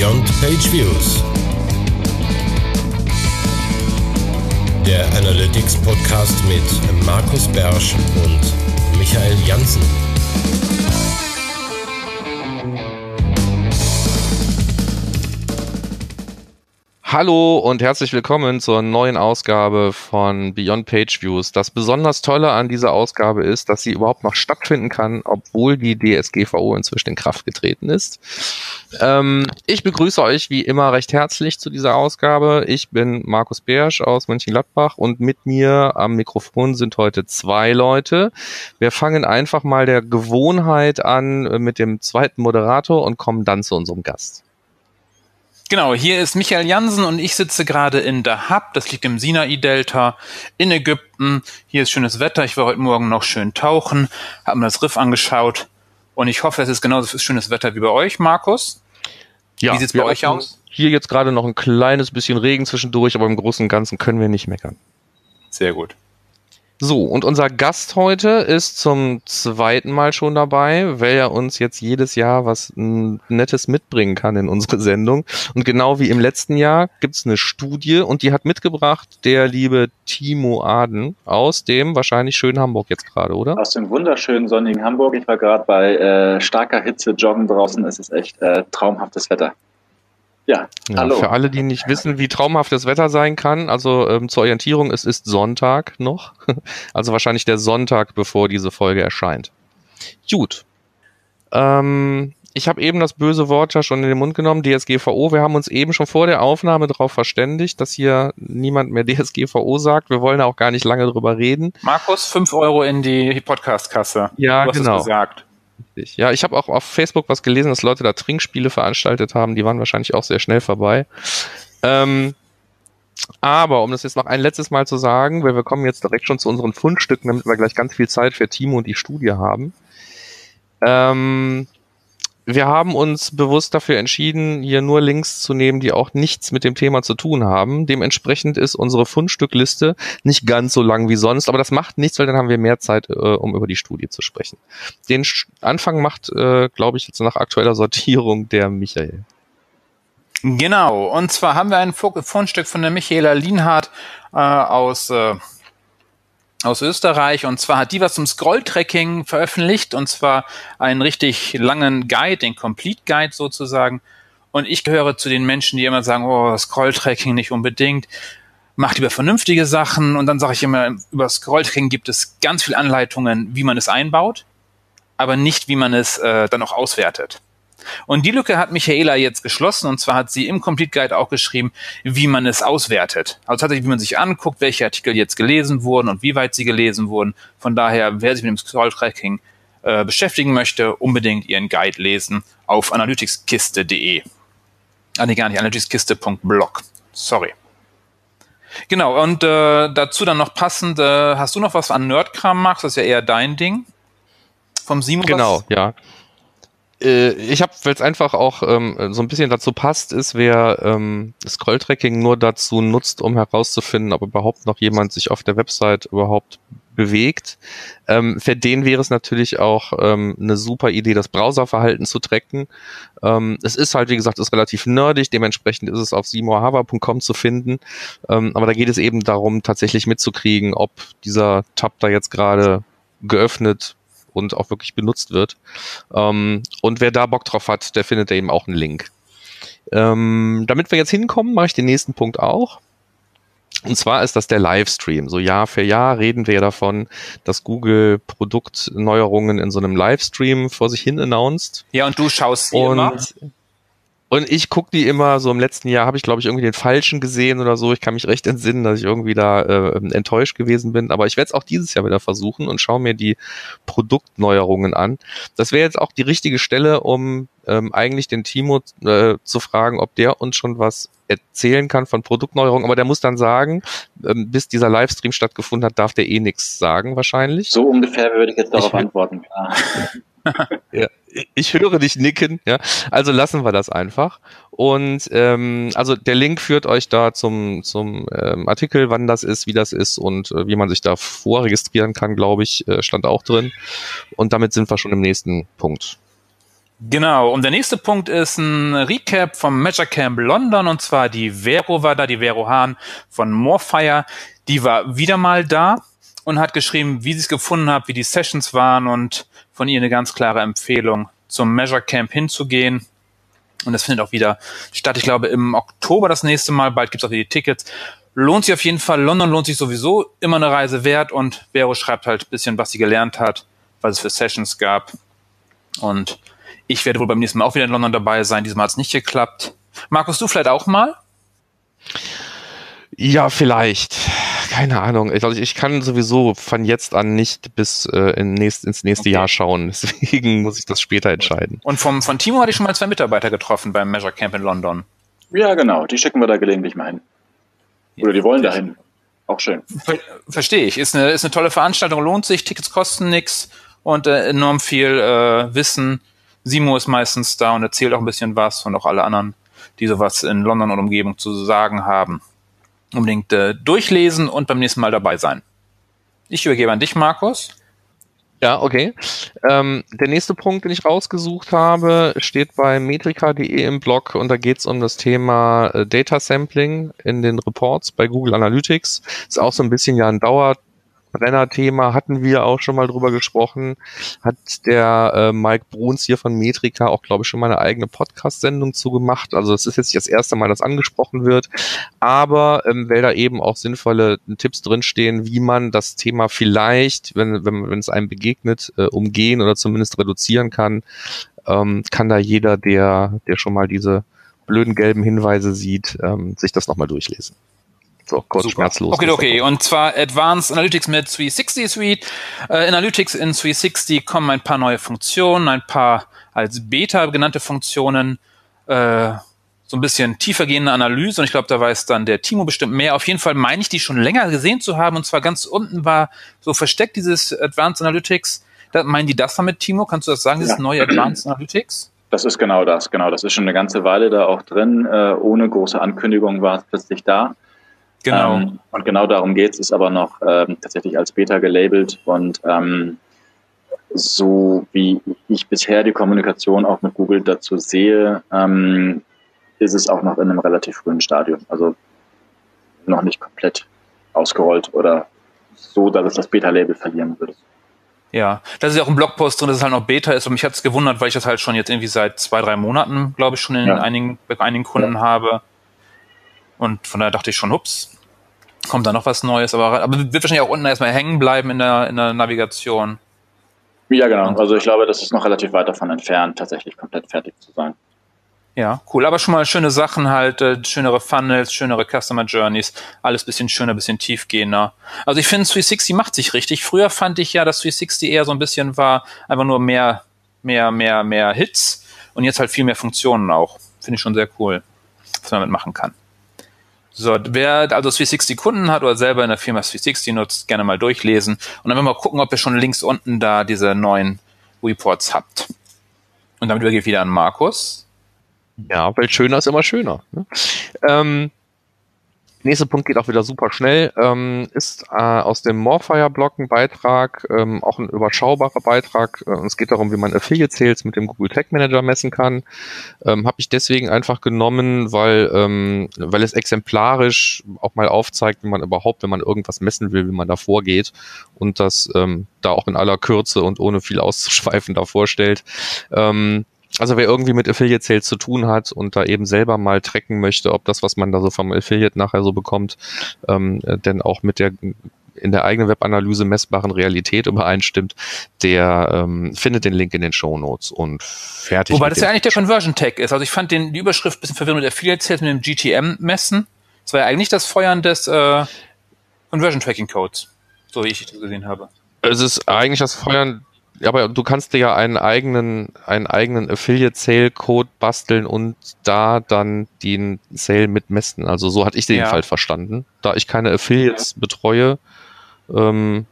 Beyond Page Views. Der Analytics Podcast mit Markus Bersch und Michael Janssen. Hallo und herzlich willkommen zur neuen Ausgabe von Beyond Page Views. Das besonders Tolle an dieser Ausgabe ist, dass sie überhaupt noch stattfinden kann, obwohl die DSGVO inzwischen in Kraft getreten ist. Ähm, ich begrüße euch wie immer recht herzlich zu dieser Ausgabe. Ich bin Markus Bersch aus Mönchengladbach und mit mir am Mikrofon sind heute zwei Leute. Wir fangen einfach mal der Gewohnheit an mit dem zweiten Moderator und kommen dann zu unserem Gast. Genau, hier ist Michael Jansen und ich sitze gerade in Dahab, das liegt im Sinai-Delta in Ägypten. Hier ist schönes Wetter, ich war heute Morgen noch schön tauchen, habe mir das Riff angeschaut und ich hoffe, es ist genauso schönes Wetter wie bei euch, Markus. Ja, wie sieht's bei euch aus? Hier jetzt gerade noch ein kleines bisschen Regen zwischendurch, aber im Großen und Ganzen können wir nicht meckern. Sehr gut. So, und unser Gast heute ist zum zweiten Mal schon dabei, weil er uns jetzt jedes Jahr was Nettes mitbringen kann in unsere Sendung. Und genau wie im letzten Jahr gibt's eine Studie und die hat mitgebracht der liebe Timo Aden aus dem wahrscheinlich schönen Hamburg jetzt gerade, oder? Aus dem wunderschönen sonnigen Hamburg. Ich war gerade bei äh, starker Hitze joggen draußen. Es ist echt äh, traumhaftes Wetter. Ja, ja, hallo. Für alle, die nicht wissen, wie traumhaft das Wetter sein kann, also ähm, zur Orientierung, es ist Sonntag noch. Also wahrscheinlich der Sonntag, bevor diese Folge erscheint. Gut. Ähm, ich habe eben das böse Wort ja schon in den Mund genommen, DSGVO. Wir haben uns eben schon vor der Aufnahme darauf verständigt, dass hier niemand mehr DSGVO sagt. Wir wollen auch gar nicht lange drüber reden. Markus, fünf Euro in die Podcast-Kasse. Ja, du hast genau. Es gesagt. Richtig. Ja, ich habe auch auf Facebook was gelesen, dass Leute da Trinkspiele veranstaltet haben. Die waren wahrscheinlich auch sehr schnell vorbei. Ähm, aber um das jetzt noch ein letztes Mal zu sagen, weil wir kommen jetzt direkt schon zu unseren Fundstücken, damit wir gleich ganz viel Zeit für Timo und die Studie haben. Ähm, wir haben uns bewusst dafür entschieden, hier nur Links zu nehmen, die auch nichts mit dem Thema zu tun haben. Dementsprechend ist unsere Fundstückliste nicht ganz so lang wie sonst, aber das macht nichts, weil dann haben wir mehr Zeit, äh, um über die Studie zu sprechen. Den Anfang macht, äh, glaube ich, jetzt nach aktueller Sortierung der Michael. Genau, und zwar haben wir ein Fundstück von der Michaela Lienhardt äh, aus äh, aus Österreich und zwar hat die was zum Scrolltracking veröffentlicht und zwar einen richtig langen Guide, den Complete Guide sozusagen. Und ich gehöre zu den Menschen, die immer sagen, oh, Scrolltracking nicht unbedingt, macht lieber vernünftige Sachen und dann sage ich immer, über Scrolltracking gibt es ganz viele Anleitungen, wie man es einbaut, aber nicht, wie man es äh, dann auch auswertet. Und die Lücke hat Michaela jetzt geschlossen und zwar hat sie im Complete Guide auch geschrieben, wie man es auswertet. Also tatsächlich, wie man sich anguckt, welche Artikel jetzt gelesen wurden und wie weit sie gelesen wurden. Von daher, wer sich mit dem Scroll-Tracking äh, beschäftigen möchte, unbedingt ihren Guide lesen auf analyticskiste.de. Ah, nee, gar nicht, analyticskiste.blog. Sorry. Genau, und äh, dazu dann noch passend, äh, hast du noch was an Nerdkram machst? Das ist ja eher dein Ding. Vom Simon. Genau, ja äh, ich habe, weil es einfach auch ähm, so ein bisschen dazu passt, ist, wer ähm, Scrolltracking nur dazu nutzt, um herauszufinden, ob überhaupt noch jemand sich auf der Website überhaupt bewegt. Ähm, für den wäre es natürlich auch ähm, eine super Idee, das Browserverhalten zu tracken. Ähm, es ist halt, wie gesagt, ist relativ nerdig, dementsprechend ist es auf seymourhava.com zu finden. Ähm, aber da geht es eben darum, tatsächlich mitzukriegen, ob dieser Tab da jetzt gerade geöffnet und auch wirklich benutzt wird. Ähm, und wer da Bock drauf hat, der findet eben auch einen Link. Ähm, damit wir jetzt hinkommen, mache ich den nächsten Punkt auch. Und zwar ist das der Livestream. So Jahr für Jahr reden wir davon, dass Google Produktneuerungen in so einem Livestream vor sich hin announced. Ja, und du schaust sie und immer? Und ich gucke die immer, so im letzten Jahr habe ich, glaube ich, irgendwie den falschen gesehen oder so. Ich kann mich recht entsinnen, dass ich irgendwie da äh, enttäuscht gewesen bin. Aber ich werde es auch dieses Jahr wieder versuchen und schaue mir die Produktneuerungen an. Das wäre jetzt auch die richtige Stelle, um ähm, eigentlich den Timo äh, zu fragen, ob der uns schon was erzählen kann von Produktneuerungen. Aber der muss dann sagen, ähm, bis dieser Livestream stattgefunden hat, darf der eh nichts sagen wahrscheinlich. So ungefähr würde ich jetzt darauf ich, antworten. ja ich höre dich nicken, ja. Also lassen wir das einfach. Und ähm, also der Link führt euch da zum, zum ähm, Artikel, wann das ist, wie das ist und äh, wie man sich da vorregistrieren kann, glaube ich, äh, stand auch drin. Und damit sind wir schon im nächsten Punkt. Genau, und der nächste Punkt ist ein Recap vom Measure Camp London und zwar die Vero war da, die Vero Hahn von Morefire. Die war wieder mal da und hat geschrieben, wie sie es gefunden hat, wie die Sessions waren und von ihr eine ganz klare Empfehlung, zum Measure Camp hinzugehen. Und das findet auch wieder statt. Ich glaube, im Oktober das nächste Mal. Bald gibt's auch wieder die Tickets. Lohnt sich auf jeden Fall. London lohnt sich sowieso immer eine Reise wert. Und Vero schreibt halt ein bisschen, was sie gelernt hat, was es für Sessions gab. Und ich werde wohl beim nächsten Mal auch wieder in London dabei sein. Diesmal hat es nicht geklappt. Markus, du vielleicht auch mal? Ja, vielleicht. Keine Ahnung. Ich, also ich kann sowieso von jetzt an nicht bis äh, in nächst, ins nächste okay. Jahr schauen. Deswegen muss ich das später entscheiden. Und vom, von Timo hatte ich schon mal zwei Mitarbeiter getroffen beim Measure Camp in London. Ja, genau. Die schicken wir da gelegentlich mal hin. Oder die wollen dahin. Auch schön. Ver Verstehe ich. Ist eine, ist eine tolle Veranstaltung, lohnt sich. Tickets kosten nichts und äh, enorm viel äh, Wissen Simo ist meistens da und erzählt auch ein bisschen was und auch alle anderen, die sowas in London und Umgebung zu sagen haben. Unbedingt äh, durchlesen und beim nächsten Mal dabei sein. Ich übergebe an dich, Markus. Ja, okay. Ähm, der nächste Punkt, den ich rausgesucht habe, steht bei metrika.de im Blog und da geht es um das Thema äh, Data Sampling in den Reports bei Google Analytics. Ist auch so ein bisschen ja ein Dauer Brenner-Thema hatten wir auch schon mal drüber gesprochen. Hat der äh, Mike Bruns hier von Metrika auch, glaube ich, schon mal eine eigene Podcast-Sendung zugemacht. Also es ist jetzt nicht das erste Mal, dass angesprochen wird. Aber ähm, weil da eben auch sinnvolle Tipps drinstehen, wie man das Thema vielleicht, wenn, wenn, wenn es einem begegnet, äh, umgehen oder zumindest reduzieren kann, ähm, kann da jeder, der, der schon mal diese blöden gelben Hinweise sieht, ähm, sich das nochmal durchlesen. So, kurz Super. schmerzlos. Okay, okay. Und zwar Advanced Analytics mit 360 Suite. Äh, Analytics in 360 kommen ein paar neue Funktionen, ein paar als Beta genannte Funktionen, äh, so ein bisschen tiefer gehende Analyse. Und ich glaube, da weiß dann der Timo bestimmt mehr. Auf jeden Fall meine ich, die schon länger gesehen zu haben. Und zwar ganz unten war so versteckt dieses Advanced Analytics. Da, meinen die das damit, Timo? Kannst du das sagen, dieses ja. neue Advanced Analytics? Das ist genau das, genau. Das ist schon eine ganze Weile da auch drin. Äh, ohne große Ankündigung war es plötzlich da. Genau. Ähm, und genau darum geht es, ist aber noch ähm, tatsächlich als Beta gelabelt und ähm, so wie ich bisher die Kommunikation auch mit Google dazu sehe, ähm, ist es auch noch in einem relativ frühen Stadium. Also noch nicht komplett ausgerollt oder so, dass es das Beta-Label verlieren würde. Ja, das ist ja auch ein Blogpost drin, dass es halt noch Beta ist und mich hat es gewundert, weil ich das halt schon jetzt irgendwie seit zwei, drei Monaten, glaube ich, schon in ja. einigen, bei einigen Kunden ja. habe. Und von daher dachte ich schon, ups, kommt da noch was Neues, aber, aber wird wahrscheinlich auch unten erstmal hängen bleiben in der, in der Navigation. Ja, genau. Also ich glaube, das ist noch relativ weit davon entfernt, tatsächlich komplett fertig zu sein. Ja, cool. Aber schon mal schöne Sachen halt, äh, schönere Funnels, schönere Customer Journeys, alles bisschen schöner, bisschen tiefgehender. Also ich finde 360 macht sich richtig. Früher fand ich ja, dass 360 eher so ein bisschen war, einfach nur mehr, mehr, mehr, mehr Hits und jetzt halt viel mehr Funktionen auch. Finde ich schon sehr cool, was man damit machen kann. So, wer also 360 Kunden hat oder selber in der Firma 360 nutzt, gerne mal durchlesen. Und dann werden wir mal gucken, ob ihr schon links unten da diese neuen Reports habt. Und damit übergebe ich wieder an Markus. Ja, weil schöner ist immer schöner. Ne? Ähm, Nächster Punkt geht auch wieder super schnell. Ähm, ist äh, aus dem Morfire-Blog ein Beitrag, ähm, auch ein überschaubarer Beitrag. Äh, es geht darum, wie man Affiliate Sales mit dem Google Tag Manager messen kann. Ähm, Habe ich deswegen einfach genommen, weil, ähm, weil es exemplarisch auch mal aufzeigt, wie man überhaupt, wenn man irgendwas messen will, wie man da vorgeht und das ähm, da auch in aller Kürze und ohne viel auszuschweifen da vorstellt. Also wer irgendwie mit Affiliate Sales zu tun hat und da eben selber mal tracken möchte, ob das, was man da so vom Affiliate nachher so bekommt, ähm, denn auch mit der in der eigenen Webanalyse messbaren Realität übereinstimmt, der ähm, findet den Link in den Show Notes und fertig. Wobei das ja eigentlich der Conversion Tag ist. Also ich fand den, die Überschrift ein bisschen verwirrend mit Affiliate Sales mit dem GTM messen. Das war ja eigentlich das Feuern des äh, Conversion Tracking Codes, so wie ich das gesehen habe. Es ist eigentlich das Feuern aber du kannst dir ja einen eigenen, einen eigenen Affiliate-Sale-Code basteln und da dann den Sale mitmessen. Also so hatte ich den ja. Fall verstanden. Da ich keine Affiliates ja. betreue, ähm,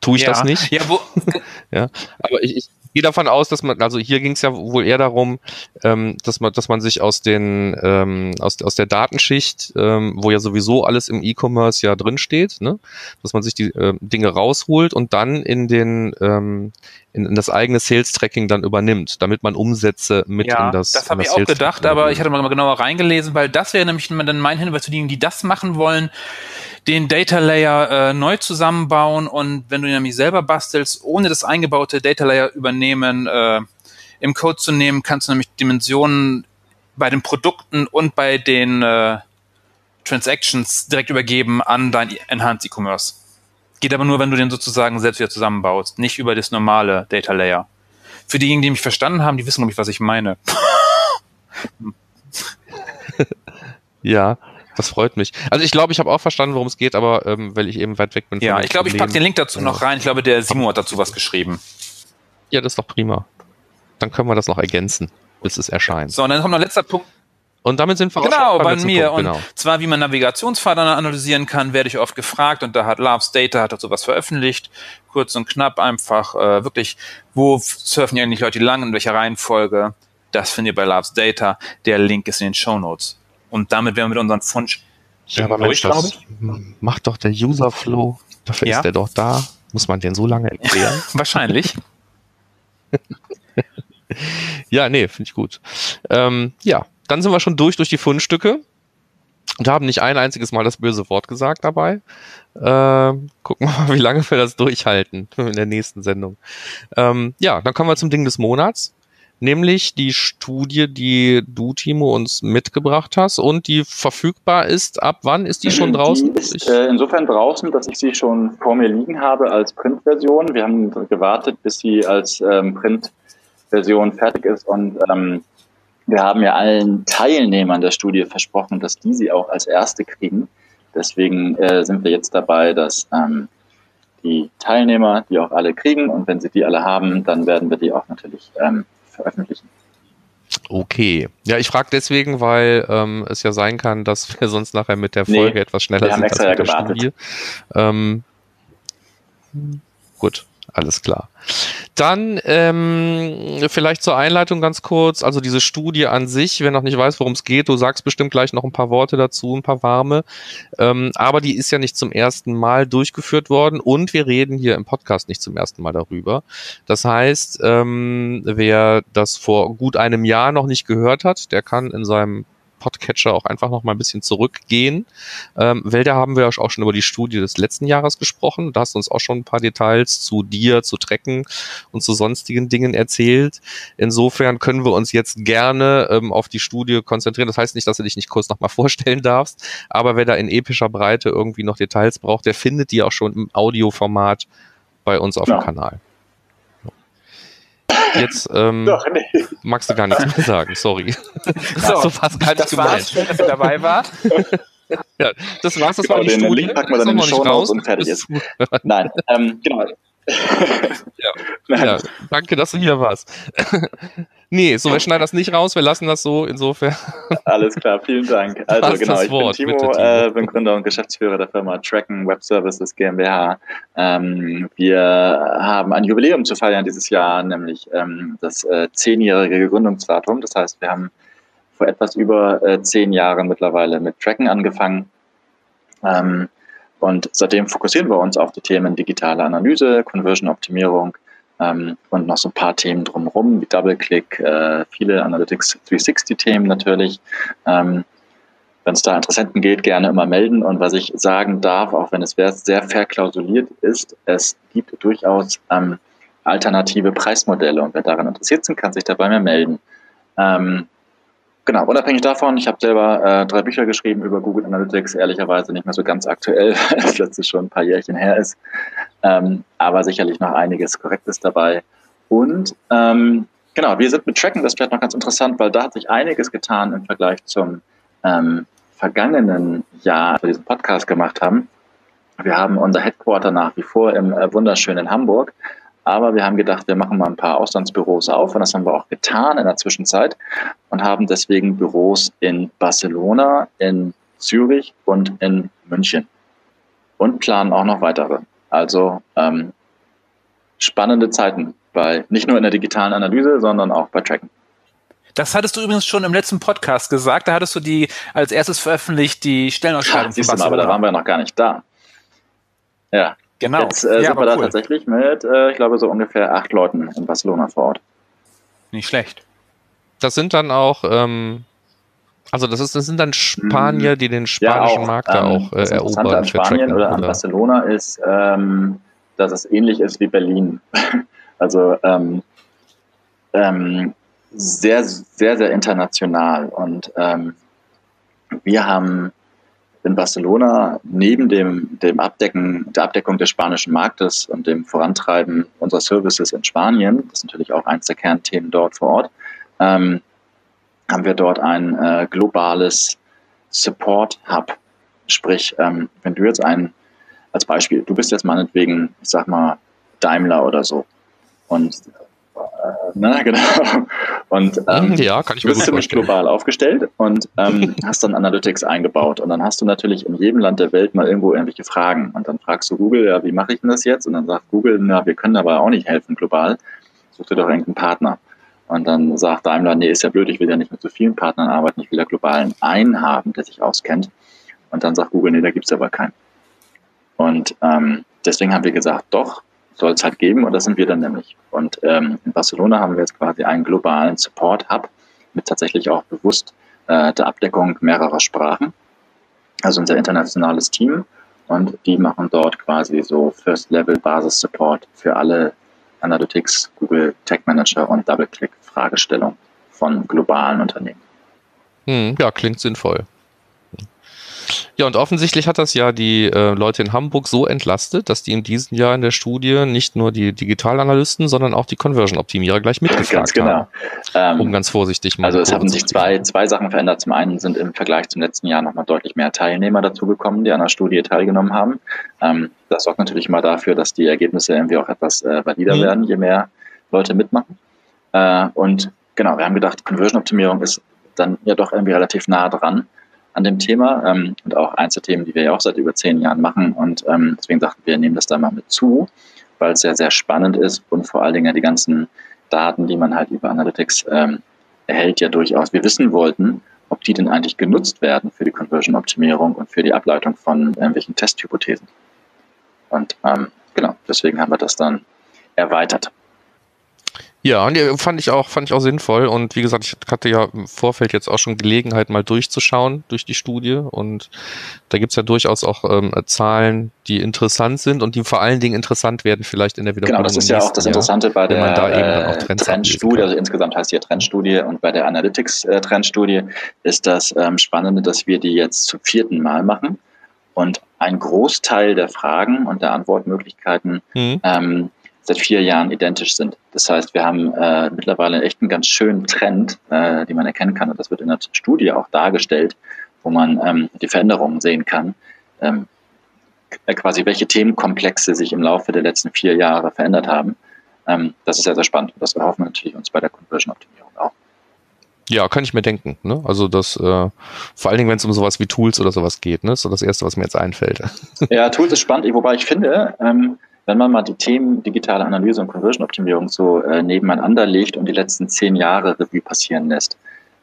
tue ich ja. das nicht. Ja, wo ja, aber ich, ich gehe davon aus, dass man, also hier ging es ja wohl eher darum, ähm, dass man, dass man sich aus den, ähm, aus, aus der Datenschicht, ähm, wo ja sowieso alles im E-Commerce ja drin steht, ne, dass man sich die äh, Dinge rausholt und dann in den ähm, in, in das eigene Sales-Tracking dann übernimmt, damit man Umsätze mit ja, in das. Das habe ich auch gedacht, aber ich hatte mal genauer reingelesen, weil das wäre nämlich dann mein Hinweis zu denen, die das machen wollen, den Data Layer äh, neu zusammenbauen und wenn du ihn nämlich selber bastelst, ohne das eingebaute Data Layer übernehmen, äh, im Code zu nehmen, kannst du nämlich Dimensionen bei den Produkten und bei den äh, Transactions direkt übergeben an dein Enhanced E-Commerce. Geht aber nur, wenn du den sozusagen selbst wieder zusammenbaust, nicht über das normale Data Layer. Für diejenigen, die mich verstanden haben, die wissen, glaube ich, was ich meine. ja, das freut mich. Also ich glaube, ich habe auch verstanden, worum es geht, aber ähm, weil ich eben weit weg bin. Ja, ich glaube, ich packe den Link dazu noch rein. Ich glaube, der Simon hat dazu was geschrieben. Ja, das ist doch prima. Dann können wir das noch ergänzen, bis es erscheint. So, und dann kommt noch letzter Punkt. Und damit sind wir genau, auch bei mir. Punkt, genau. Und zwar, wie man Navigationspfade analysieren kann, werde ich oft gefragt und da hat Loves Data hat dazu was veröffentlicht. Kurz und knapp einfach äh, wirklich, wo surfen ja eigentlich Leute lang, in welcher Reihenfolge. Das findet ihr bei Loves Data. Der Link ist in den Show Notes. Und damit werden wir mit unseren Fund ja, aber Mensch, das macht doch der User Flow. Dafür ja. ist der doch da. Muss man den so lange erklären? Wahrscheinlich. ja, nee, finde ich gut. Ähm, ja, dann sind wir schon durch durch die Fundstücke und haben nicht ein einziges Mal das böse Wort gesagt dabei. Äh, gucken wir mal, wie lange wir das durchhalten in der nächsten Sendung. Ähm, ja, dann kommen wir zum Ding des Monats, nämlich die Studie, die du, Timo, uns mitgebracht hast und die verfügbar ist. Ab wann ist die schon draußen? Die ist äh, insofern draußen, dass ich sie schon vor mir liegen habe als Printversion. Wir haben gewartet, bis sie als ähm, Printversion fertig ist und ähm, wir haben ja allen Teilnehmern der Studie versprochen, dass die sie auch als erste kriegen. Deswegen äh, sind wir jetzt dabei, dass ähm, die Teilnehmer die auch alle kriegen und wenn sie die alle haben, dann werden wir die auch natürlich ähm, veröffentlichen. Okay. Ja, ich frage deswegen, weil ähm, es ja sein kann, dass wir sonst nachher mit der Folge nee, etwas schneller wir sind haben extra als mit ja der Studie. Ähm, gut alles klar. Dann ähm, vielleicht zur Einleitung ganz kurz, also diese Studie an sich, wer noch nicht weiß, worum es geht, du sagst bestimmt gleich noch ein paar Worte dazu, ein paar warme, ähm, aber die ist ja nicht zum ersten Mal durchgeführt worden und wir reden hier im Podcast nicht zum ersten Mal darüber. Das heißt, ähm, wer das vor gut einem Jahr noch nicht gehört hat, der kann in seinem Podcatcher auch einfach noch mal ein bisschen zurückgehen, ähm, weil da haben wir ja auch schon über die Studie des letzten Jahres gesprochen. Da hast du uns auch schon ein paar Details zu dir, zu Trecken und zu sonstigen Dingen erzählt. Insofern können wir uns jetzt gerne ähm, auf die Studie konzentrieren. Das heißt nicht, dass du dich nicht kurz noch mal vorstellen darfst, aber wer da in epischer Breite irgendwie noch Details braucht, der findet die auch schon im Audioformat bei uns auf ja. dem Kanal. Jetzt ähm, Doch, nee. magst du gar nichts mehr sagen, sorry. So, so fast gar nicht gemeint. War's, dass ihr dabei war. ja, das war's, das genau, war die den Studie. Link packen wir dann in die Show raus und fertig ist. Nein, ähm, genau. ja. ja, danke, dass du hier warst. nee, so, wir schneiden das nicht raus, wir lassen das so, insofern. Alles klar, vielen Dank. Also genau, ich Wort, bin Timo, bitte, Timo. Äh, bin Gründer und Geschäftsführer der Firma Tracken Web Services GmbH. Ähm, wir haben ein Jubiläum zu feiern dieses Jahr, nämlich ähm, das äh, zehnjährige Gründungsdatum. Das heißt, wir haben vor etwas über äh, zehn Jahren mittlerweile mit Tracken angefangen. Ähm, und seitdem fokussieren wir uns auf die Themen digitale Analyse, Conversion-Optimierung ähm, und noch so ein paar Themen drumherum, wie Double-Click, äh, viele Analytics 360-Themen natürlich. Ähm, wenn es da Interessenten geht, gerne immer melden. Und was ich sagen darf, auch wenn es sehr verklausuliert ist, es gibt durchaus ähm, alternative Preismodelle. Und wer daran interessiert ist, kann sich dabei mehr melden. Ähm, Genau, unabhängig davon, ich habe selber äh, drei Bücher geschrieben über Google Analytics, ehrlicherweise nicht mehr so ganz aktuell, weil das letzte schon ein paar Jährchen her ist, ähm, aber sicherlich noch einiges Korrektes dabei. Und ähm, genau, wir sind mit Tracken, das ist vielleicht noch ganz interessant, weil da hat sich einiges getan im Vergleich zum ähm, vergangenen Jahr, als wir diesen Podcast gemacht haben. Wir haben unser Headquarter nach wie vor im äh, wunderschönen Hamburg, aber wir haben gedacht, wir machen mal ein paar Auslandsbüros auf und das haben wir auch getan in der Zwischenzeit und haben deswegen Büros in Barcelona, in Zürich und in München und planen auch noch weitere. Also ähm, spannende Zeiten bei nicht nur in der digitalen Analyse, sondern auch bei Tracken. Das hattest du übrigens schon im letzten Podcast gesagt. Da hattest du die als erstes veröffentlicht, die Stellenausschreibung. Ja, siehst du mal, aber da waren wir noch gar nicht da. Ja. Genau. Jetzt äh, ja, sind wir da cool. tatsächlich mit, äh, ich glaube, so ungefähr acht Leuten in Barcelona vor Ort. Nicht schlecht. Das sind dann auch, ähm, also das, ist, das sind dann Spanier, die den spanischen ja, auch, Markt da ähm, auch äh, erobern. An Spanien oder an Barcelona ist, ähm, dass es ähnlich ist wie Berlin. also ähm, ähm, sehr, sehr, sehr international. Und ähm, wir haben in Barcelona neben dem, dem Abdecken, der Abdeckung des spanischen Marktes und dem Vorantreiben unserer Services in Spanien, das ist natürlich auch eins der Kernthemen dort vor Ort, ähm, haben wir dort ein äh, globales Support Hub. Sprich, ähm, wenn du jetzt ein, als Beispiel, du bist jetzt meinetwegen, ich sag mal, Daimler oder so und Ne, genau. Und ähm, ja, kann ich mir du bist ziemlich global aufgestellt und ähm, hast dann Analytics eingebaut. Und dann hast du natürlich in jedem Land der Welt mal irgendwo irgendwelche Fragen. Und dann fragst du Google, ja, wie mache ich denn das jetzt? Und dann sagt Google, na, wir können aber auch nicht helfen global. Such dir doch irgendeinen Partner. Und dann sagt Daimler, nee, ist ja blöd, ich will ja nicht mit so vielen Partnern arbeiten, ich will ja globalen einen haben, der sich auskennt. Und dann sagt Google, nee, da gibt's aber keinen. Und ähm, deswegen haben wir gesagt, doch, soll es halt geben und das sind wir dann nämlich. Und ähm, in Barcelona haben wir jetzt quasi einen globalen Support-Hub mit tatsächlich auch bewusst äh, der Abdeckung mehrerer Sprachen. Also unser internationales Team und die machen dort quasi so First-Level-Basis-Support für alle Analytics, Google Tech Manager und Double-Click-Fragestellung von globalen Unternehmen. Hm, ja, klingt sinnvoll. Ja, und offensichtlich hat das ja die äh, Leute in Hamburg so entlastet, dass die in diesem Jahr in der Studie nicht nur die Digitalanalysten, sondern auch die Conversion-Optimierer gleich mitgefragt ganz genau. haben. Um ähm, ganz vorsichtig mal Also es haben sich zwei, zwei Sachen verändert. Zum einen sind im Vergleich zum letzten Jahr nochmal deutlich mehr Teilnehmer dazugekommen, die an der Studie teilgenommen haben. Ähm, das sorgt natürlich immer dafür, dass die Ergebnisse irgendwie auch etwas äh, valider mhm. werden, je mehr Leute mitmachen. Äh, und genau, wir haben gedacht, Conversion-Optimierung ist dann ja doch irgendwie relativ nah dran an dem Thema ähm, und auch eins der Themen, die wir ja auch seit über zehn Jahren machen. Und ähm, deswegen dachten wir, nehmen das da mal mit zu, weil es sehr, sehr spannend ist und vor allen Dingen ja die ganzen Daten, die man halt über Analytics ähm, erhält, ja durchaus. Wir wissen wollten, ob die denn eigentlich genutzt werden für die Conversion-Optimierung und für die Ableitung von irgendwelchen Testhypothesen. Und ähm, genau, deswegen haben wir das dann erweitert. Ja, und fand ich auch, fand ich auch sinnvoll. Und wie gesagt, ich hatte ja im Vorfeld jetzt auch schon Gelegenheit, mal durchzuschauen durch die Studie. Und da gibt's ja durchaus auch ähm, Zahlen, die interessant sind und die vor allen Dingen interessant werden, vielleicht in der Wiederholung. Genau, das ist ja auch das Interessante bei der äh, Trendstudie, also insgesamt heißt die ja Trendstudie und bei der Analytics-Trendstudie äh, ist das ähm, Spannende, dass wir die jetzt zum vierten Mal machen. Und ein Großteil der Fragen und der Antwortmöglichkeiten mhm. ähm, seit vier Jahren identisch sind. Das heißt, wir haben äh, mittlerweile echt einen ganz schönen Trend, äh, den man erkennen kann. Und das wird in der Studie auch dargestellt, wo man ähm, die Veränderungen sehen kann. Ähm, äh, quasi welche Themenkomplexe sich im Laufe der letzten vier Jahre verändert haben. Ähm, das ist sehr, sehr spannend. Und das erhoffen wir natürlich uns bei der Conversion-Optimierung auch. Ja, kann ich mir denken. Ne? Also das, äh, vor allen Dingen, wenn es um sowas wie Tools oder sowas geht, ne? so das Erste, was mir jetzt einfällt. Ja, Tools ist spannend, wobei ich finde, ähm, wenn man mal die Themen digitale Analyse und Conversion-Optimierung so äh, nebeneinander legt und die letzten zehn Jahre Revue passieren lässt,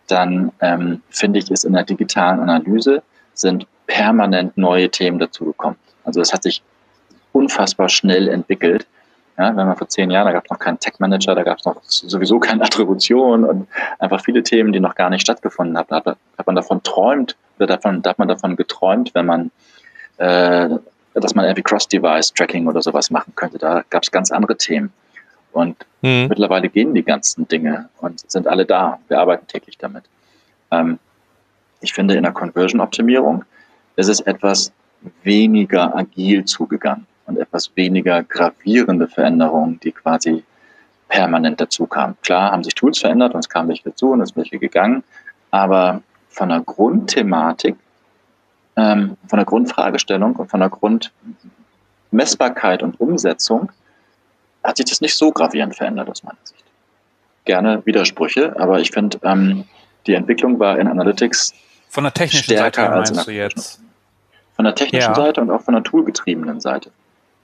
dann ähm, finde ich, ist in der digitalen Analyse sind permanent neue Themen dazugekommen. Also es hat sich unfassbar schnell entwickelt. Ja, wenn man vor zehn Jahren, da gab es noch keinen Tech-Manager, da gab es noch sowieso keine Attribution und einfach viele Themen, die noch gar nicht stattgefunden haben. Da hat, man davon träumt, oder davon, da hat man davon geträumt, wenn man äh, dass man irgendwie Cross-Device-Tracking oder sowas machen könnte. Da gab es ganz andere Themen. Und mhm. mittlerweile gehen die ganzen Dinge und sind alle da. Wir arbeiten täglich damit. Ähm, ich finde, in der Conversion-Optimierung ist es etwas weniger agil zugegangen und etwas weniger gravierende Veränderungen, die quasi permanent dazu kamen. Klar haben sich Tools verändert und es kamen welche dazu und es sind welche gegangen, aber von der Grundthematik ähm, von der Grundfragestellung und von der Grundmessbarkeit und Umsetzung hat sich das nicht so gravierend verändert aus meiner Sicht. Gerne Widersprüche, aber ich finde, ähm, die Entwicklung war in Analytics von der technischen stärker Seite als in du jetzt? Von der technischen ja. Seite und auch von der toolgetriebenen Seite.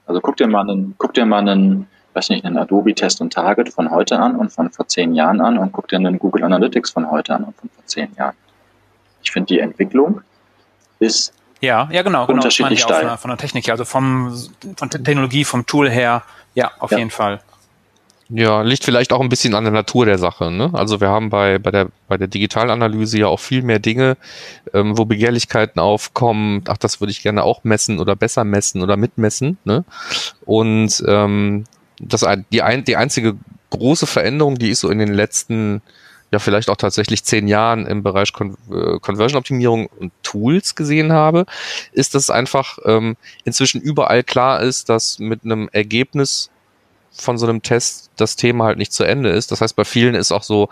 Also guck dir mal einen, guck dir mal einen weiß nicht, einen Adobe Test und Target von heute an und von vor zehn Jahren an und guck dir einen Google Analytics von heute an und von vor zehn Jahren. Ich finde, die Entwicklung ist ja, ja, genau, genau. unterschiedlich genau, steil. Von, von der Technik, also vom, von der Technologie, vom Tool her, ja, auf ja. jeden Fall. Ja, liegt vielleicht auch ein bisschen an der Natur der Sache. Ne? Also wir haben bei, bei, der, bei der Digitalanalyse ja auch viel mehr Dinge, ähm, wo Begehrlichkeiten aufkommen, ach, das würde ich gerne auch messen oder besser messen oder mitmessen. Ne? Und ähm, das, die, ein, die einzige große Veränderung, die ich so in den letzten, ja vielleicht auch tatsächlich zehn Jahren im Bereich Con äh, Conversion-Optimierung und Tools gesehen habe, ist, dass einfach ähm, inzwischen überall klar ist, dass mit einem Ergebnis von so einem Test das Thema halt nicht zu Ende ist. Das heißt, bei vielen ist auch so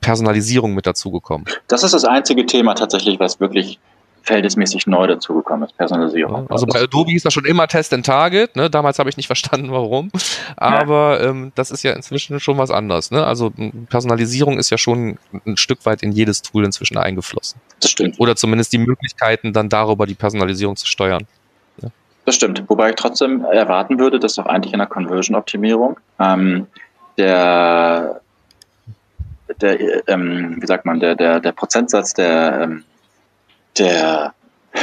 Personalisierung mit dazugekommen. Das ist das einzige Thema tatsächlich, was wirklich verhältnismäßig neu dazugekommen ist, Personalisierung. Also bei Adobe ist das schon immer Test and Target, ne? damals habe ich nicht verstanden, warum, aber ja. ähm, das ist ja inzwischen schon was anderes. Ne? Also Personalisierung ist ja schon ein Stück weit in jedes Tool inzwischen eingeflossen. Das stimmt. Oder zumindest die Möglichkeiten, dann darüber die Personalisierung zu steuern. Das stimmt. Wobei ich trotzdem erwarten würde, dass auch eigentlich in der Conversion-Optimierung ähm, der, der ähm, wie sagt man, der, der, der Prozentsatz der, ähm, der,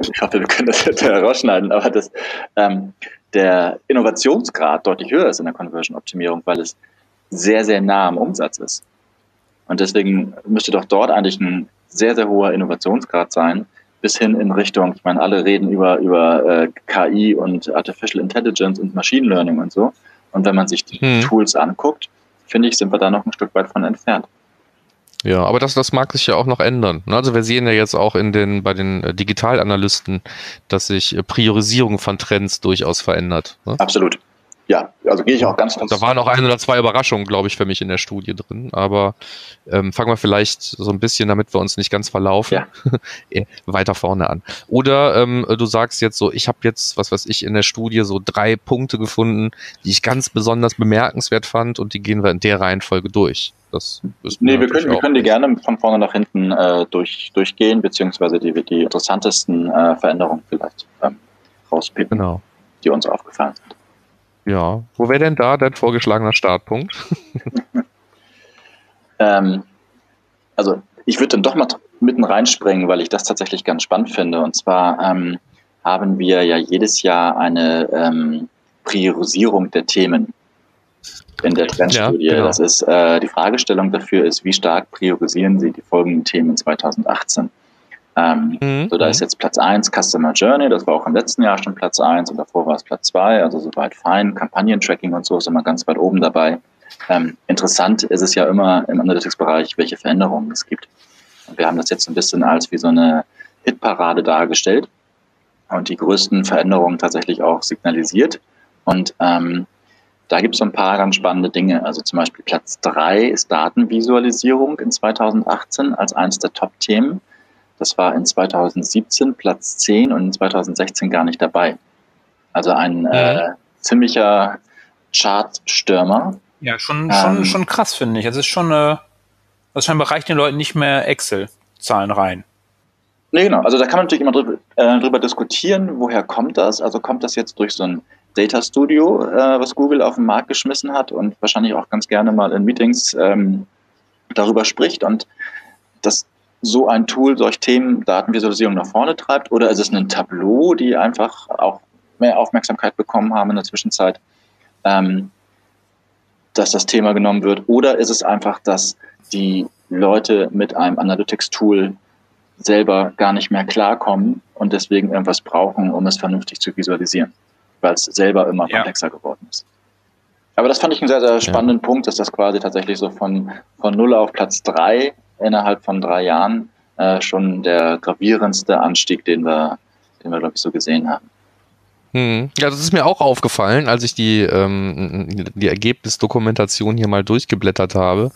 ich hoffe, wir können das jetzt herausschneiden, aber das, ähm, der Innovationsgrad deutlich höher ist in der Conversion-Optimierung, weil es sehr, sehr nah am Umsatz ist. Und deswegen müsste doch dort eigentlich ein sehr, sehr hoher Innovationsgrad sein, bis hin in Richtung, ich meine, alle reden über, über äh, KI und Artificial Intelligence und Machine Learning und so. Und wenn man sich die hm. Tools anguckt, finde ich, sind wir da noch ein Stück weit von entfernt. Ja, aber das, das mag sich ja auch noch ändern. Ne? Also wir sehen ja jetzt auch in den, bei den äh, Digitalanalysten, dass sich äh, Priorisierung von Trends durchaus verändert. Ne? Absolut ja, also gehe ich auch ganz, ganz. Da waren auch ein oder zwei Überraschungen, glaube ich, für mich in der Studie drin. Aber ähm, fangen wir vielleicht so ein bisschen, damit wir uns nicht ganz verlaufen, ja. Weiter vorne an. Oder ähm, du sagst jetzt so, ich habe jetzt, was weiß ich, in der Studie so drei Punkte gefunden, die ich ganz besonders bemerkenswert fand und die gehen wir in der Reihenfolge durch. Das nee, wir können, wir können die gerne von vorne nach hinten äh, durch, durchgehen, beziehungsweise die, die interessantesten äh, Veränderungen vielleicht ähm, rauspicken, genau. die uns aufgefallen sind. Ja, wo wäre denn da dein vorgeschlagener Startpunkt? ähm, also ich würde dann doch mal mitten reinspringen, weil ich das tatsächlich ganz spannend finde. Und zwar ähm, haben wir ja jedes Jahr eine ähm, Priorisierung der Themen in der Trendstudie. Ja, genau. Das ist äh, die Fragestellung dafür ist, wie stark priorisieren Sie die folgenden Themen 2018? Ähm, mhm. So, da ist mhm. jetzt Platz 1 Customer Journey, das war auch im letzten Jahr schon Platz 1 und davor war es Platz 2, also soweit fein. Kampagnentracking und so ist immer ganz weit oben dabei. Ähm, interessant ist es ja immer im Analytics-Bereich, welche Veränderungen es gibt. Und wir haben das jetzt ein bisschen als wie so eine Hitparade dargestellt und die größten Veränderungen tatsächlich auch signalisiert. Und ähm, da gibt es so ein paar ganz spannende Dinge. Also zum Beispiel Platz 3 ist Datenvisualisierung in 2018 als eines der Top-Themen. Das war in 2017 Platz 10 und in 2016 gar nicht dabei. Also ein mhm. äh, ziemlicher Chartstürmer. Ja, schon, schon, ähm, schon krass, finde ich. Es ist schon, äh, also scheinbar reicht den Leuten nicht mehr Excel-Zahlen rein. Nee, genau. Also da kann man natürlich immer drüber, äh, drüber diskutieren, woher kommt das? Also kommt das jetzt durch so ein Data Studio, äh, was Google auf den Markt geschmissen hat und wahrscheinlich auch ganz gerne mal in Meetings ähm, darüber spricht. Und das so ein Tool solch Themen Datenvisualisierung nach vorne treibt? Oder ist es ein Tableau, die einfach auch mehr Aufmerksamkeit bekommen haben in der Zwischenzeit, ähm, dass das Thema genommen wird? Oder ist es einfach, dass die Leute mit einem Analytics-Tool selber gar nicht mehr klarkommen und deswegen irgendwas brauchen, um es vernünftig zu visualisieren, weil es selber immer ja. komplexer geworden ist. Aber das fand ich einen sehr, sehr spannenden ja. Punkt, dass das quasi tatsächlich so von, von null auf Platz drei innerhalb von drei Jahren äh, schon der gravierendste Anstieg, den wir, den wir, glaube ich, so gesehen haben. Hm. Ja, das ist mir auch aufgefallen, als ich die, ähm, die Ergebnisdokumentation hier mal durchgeblättert habe.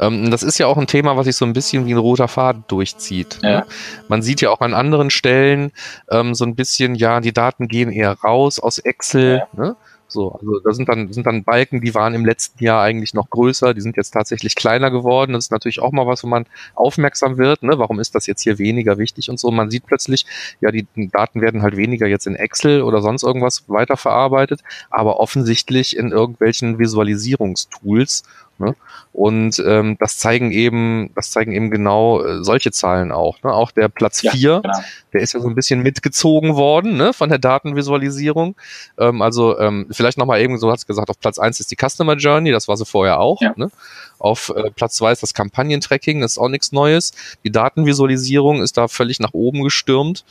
Ähm, das ist ja auch ein Thema, was sich so ein bisschen wie ein roter Faden durchzieht. Ne? Ja. Ne? Man sieht ja auch an anderen Stellen ähm, so ein bisschen, ja, die Daten gehen eher raus aus Excel. Ja. Ne? So, also da sind dann, sind dann Balken, die waren im letzten Jahr eigentlich noch größer, die sind jetzt tatsächlich kleiner geworden. Das ist natürlich auch mal was, wo man aufmerksam wird, ne? Warum ist das jetzt hier weniger wichtig und so? Man sieht plötzlich, ja, die Daten werden halt weniger jetzt in Excel oder sonst irgendwas weiterverarbeitet, aber offensichtlich in irgendwelchen Visualisierungstools Ne? Und ähm, das zeigen eben, das zeigen eben genau äh, solche Zahlen auch. Ne? Auch der Platz ja, 4, genau. der ist ja so ein bisschen mitgezogen worden ne? von der Datenvisualisierung. Ähm, also ähm, vielleicht nochmal eben, so hat's gesagt, auf Platz 1 ist die Customer Journey, das war sie vorher auch. Ja. Ne? Auf äh, Platz 2 ist das Kampagnentracking, das ist auch nichts Neues. Die Datenvisualisierung ist da völlig nach oben gestürmt